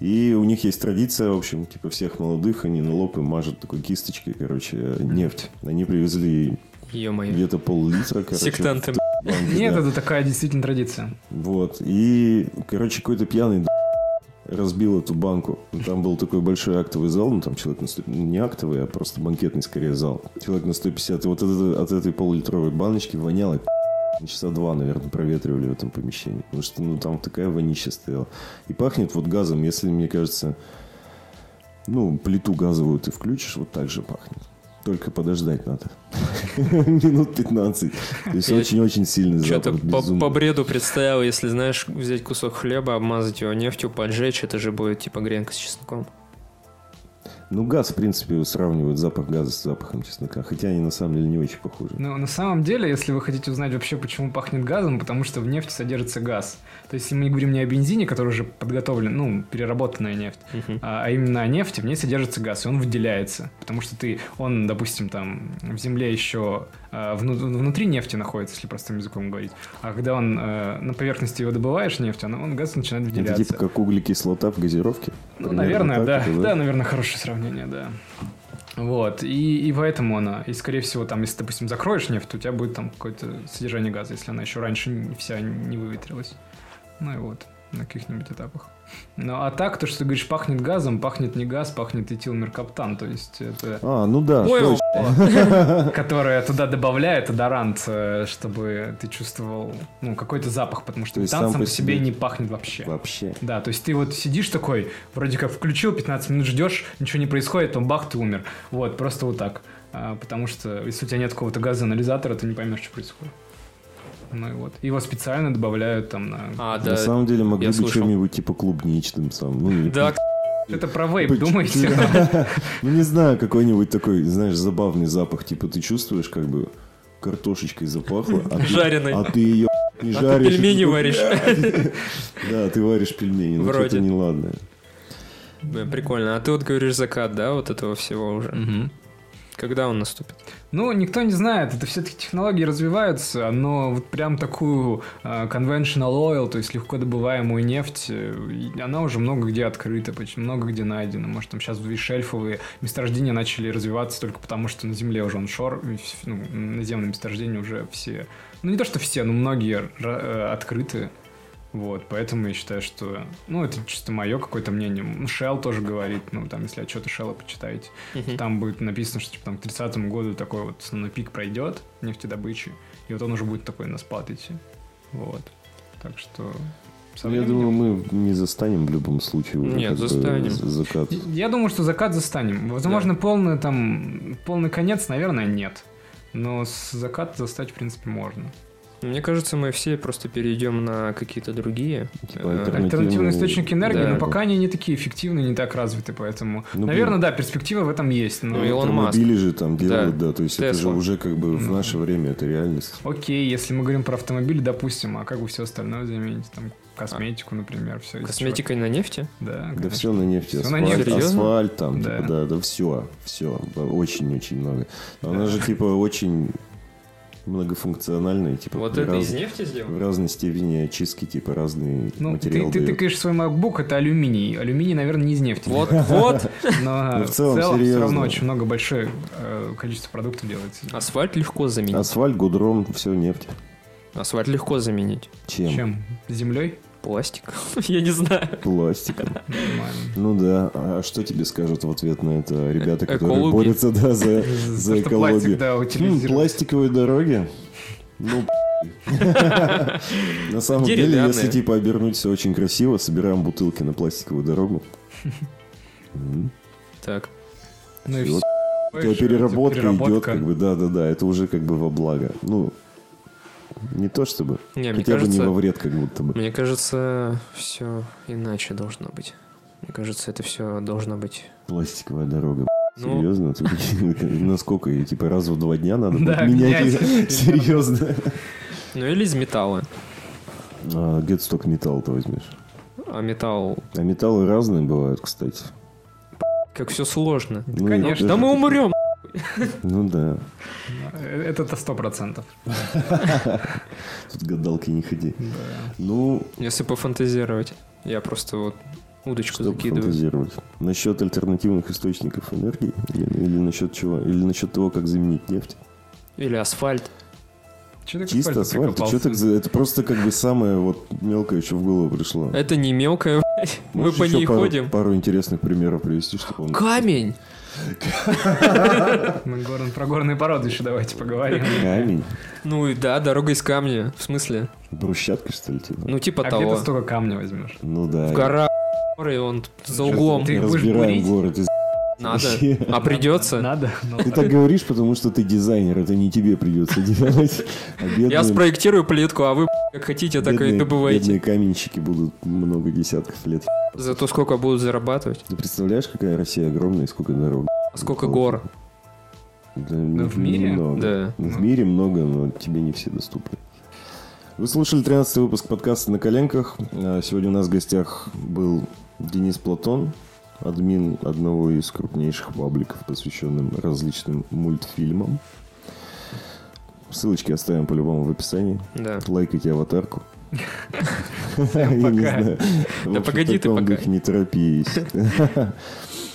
И у них есть традиция, в общем, типа всех молодых, они на лоб им мажут такой кисточкой, короче, нефть. Они привезли где-то пол-литра, короче. Сектанты. Нет, да. это такая действительно традиция. Вот. И, короче, какой-то пьяный разбил эту банку. Там был такой большой актовый зал, ну там человек на 100... ну, не актовый, а просто банкетный скорее зал. Человек на 150. И вот это- от этой полулитровой баночки воняло часа два, наверное, проветривали в этом помещении. Потому что, ну, там такая вонища стояла. И пахнет вот газом, если, мне кажется, ну, плиту газовую ты включишь, вот так же пахнет. Только подождать надо. Минут 15. То есть очень-очень сильный Что-то запах. безумный. по бреду представил, если, знаешь, взять кусок хлеба, обмазать его нефтью, поджечь, это же будет типа гренка с чесноком. Ну, газ, в принципе, сравнивают запах газа с запахом чеснока. Хотя они на самом деле не очень похожи. Но на самом деле, если вы хотите узнать вообще, почему пахнет газом, потому что в нефти содержится газ. То есть, если мы говорим не о бензине, который уже подготовлен, ну, переработанная нефть, Мгм. а, а именно о нефти, в ней содержится газ, и он выделяется. Потому что ты, он, допустим, там в земле еще внутри нефти находится, если простым языком говорить. А когда он а, на поверхности его добываешь нефть, он, он газ начинает Это выделяться. типа как углекислота в газировке? Ну, Примерно наверное, так да. это, да. наверное, хорошее сравнение, да. Вот, и, и поэтому она, и скорее всего, там, если, допустим, закроешь нефть, то у тебя будет там какое-то содержание газа, если она еще раньше вся не выветрилась. Ну и вот, на каких-нибудь этапах. Ну, а так, то, что ты говоришь, пахнет газом, пахнет не газ, пахнет этилмеркаптан, то есть это... А, ну да, Ой, туда добавляет одорант, э, чтобы ты чувствовал, ну, какой-то запах, потому что метан сам по себе не пахнет вообще. Вообще. Да, то есть ты вот сидишь такой, вроде как включил, 15 минут ждешь, ничего не происходит, потом бах, ты умер. Вот, просто вот так. А, потому что если у тебя нет какого-то газоанализатора, ты не поймешь, что происходит. Ну и вот. Его специально добавляют там на... А, На да. самом деле могли бы чем-нибудь типа клубничным сам. Ну, или Да, Это про вейп, Быть- думаете? Ну, не знаю, какой-нибудь такой, знаешь, забавный запах. Типа ты чувствуешь, как бы картошечкой запахло. а ты- Жареной. А ты ее не А ты жаришь. пельмени и такой, варишь. Да, ты варишь пельмени. Ну, Вроде. что-то неладное. Да, Прикольно. А ты вот говоришь закат, да, вот этого всего уже. Когда он наступит? Ну, никто не знает, это все-таки технологии развиваются, но вот прям такую э, conventional oil, то есть легко добываемую нефть, э, она уже много где открыта, много где найдена. Может, там сейчас шельфовые месторождения начали развиваться только потому, что на Земле уже оншор, и вс- ну, наземные месторождения уже все, ну не то, что все, но многие э, открыты. Вот, поэтому я считаю, что, ну, это чисто мое какое-то мнение. Shell тоже говорит, ну, там, если отчеты Shell почитаете, Мгм. там будет написано, что типа, там, к 30 году такой вот основной пик пройдет нефтедобычи, и вот он уже будет такой на спад идти. Вот. Так что... со Ну, я временем- думаю, мы не застанем в любом случае уже Нет, застанем. закат. Я думаю, что закат застанем. Возможно, полный там полный конец, наверное, нет. Но с закат застать, в принципе, можно. Мне кажется, мы все просто перейдем на какие-то другие. Типа э, альтернативные- Альтернативные источники энергии, Да. но пока они не такие эффективные, не так развиты, поэтому... Ну, наверное, блин. да, перспектива в этом есть. Но... Ну, Илон Маск. Автомобили же там делают, да, то есть это же уже как бы в наше время это реальность. Окей, если мы говорим про автомобили, допустим, а как вы все остальное замените? Там косметику, например, все. Косметикой на нефти? Да, Да конечно. все на нефти, на асфальт, нефти. Серьезно? асфальт там, Да. типа, да, да, все, все, очень-очень много. Она же типа очень многофункциональная, типа Вот это раз- из нефти в сделано? разной степени очистки, типа разные Ну, ты, материалы ты дает. тыкаешь свой MacBook, это алюминий. Алюминий, наверное, не из нефти. Вот, вот. Но Ну, в в целом, все серьезно. равно очень много, большое э, количество продуктов делается. Асфальт легко заменить. Асфальт, гудрон, все нефть. Асфальт легко заменить. Чем? Чем? Землей? Пластик? Я не знаю. Пластиком. Нормально. Ну да, а что тебе скажут в ответ на это ребята, которые Экологи. борются да, за, пластик, экологию? да, Хм, пластиковые дороги? Ну, на самом деле, если типа обернуть все очень красиво, собираем бутылки на пластиковую дорогу. Так. Ну и Еще переработка, идет, как бы, да-да-да, это уже как бы во благо. Ну, не то чтобы, Не, мне хотя бы не кажется, во вред, как будто бы. мне кажется, все иначе должно быть. Мне кажется, это все должно быть. Пластиковая дорога. Ну, Серьезно? Насколько типа, раз в два дня надо Да, менять? Серьезно? ну или из металла. А, металл ты возьмешь. А металл, А металлы разные бывают, кстати. как все сложно. Ну, конечно. Да мы умрем. Ну да. Это-то сто процентов. Тут гадалки не ходи. Да. Ну, Если пофантазировать. Я просто вот удочку что закидываю. фантазировать. Насчет альтернативных источников энергии? Или, или насчет чего? Или насчет того, как заменить нефть? Или асфальт. К Чисто асфальт? Прикопался? так Это просто как бы самое вот мелкое, что в голову пришло. Это не мелкая, блядь. Мы по ней пару, ходим. пару интересных примеров привести, чтобы он... Камень! Мы гор- про горные породы еще давайте поговорим. Камень? Ну и да, дорога из камня. В смысле? Брусчатка, что ли, типа? Ну типа А того. где ты столько камня возьмешь? Ну да. В горах, и он за углом. ты- будешь Разбираем бурить? город из Надо. А придется? Надо. Ну, Ты так говоришь, потому что ты дизайнер, это не тебе придется делать. А Я спроектирую плитку, а вы как хотите, так и добывайте. бедные каменщики будут много десятков лет. Зато сколько будут зарабатывать? Ты представляешь, какая Россия огромная и сколько дорог? А Сколько гор? Да, не- в мире? немного. Да. В мире много, но тебе не все доступны. Вы слушали 13 выпуск подкаста «На коленках». А, Сегодня у нас в гостях был Денис Платон, админ одного из крупнейших пабликов, посвященным различным мультфильмам. Ссылочки оставим по-любому в описании. Да. Лайкайте аватарку. Да погоди ты пока. не торопись.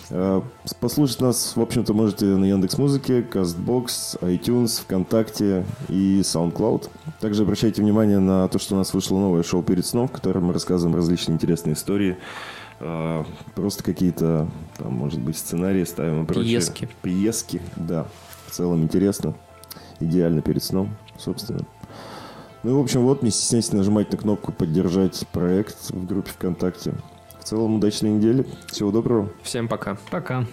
Э, Послушать нас, в общем-то, можете на Яндекс Музыке, Castbox, iTunes, ВКонтакте и SoundCloud. Также обращайте внимание на то, что у нас вышло новое шоу перед сном, в котором мы рассказываем различные интересные истории. Э, Просто какие-то, там, может быть, сценарии ставим и прочее. Пьески. Пьески, да. В целом интересно. Идеально перед сном, собственно. Ну и, в общем, вот, не стесняйтесь нажимать на кнопку «Поддержать проект» в группе ВКонтакте. В целом, удачной недели. Всего доброго. Всем пока. Пока.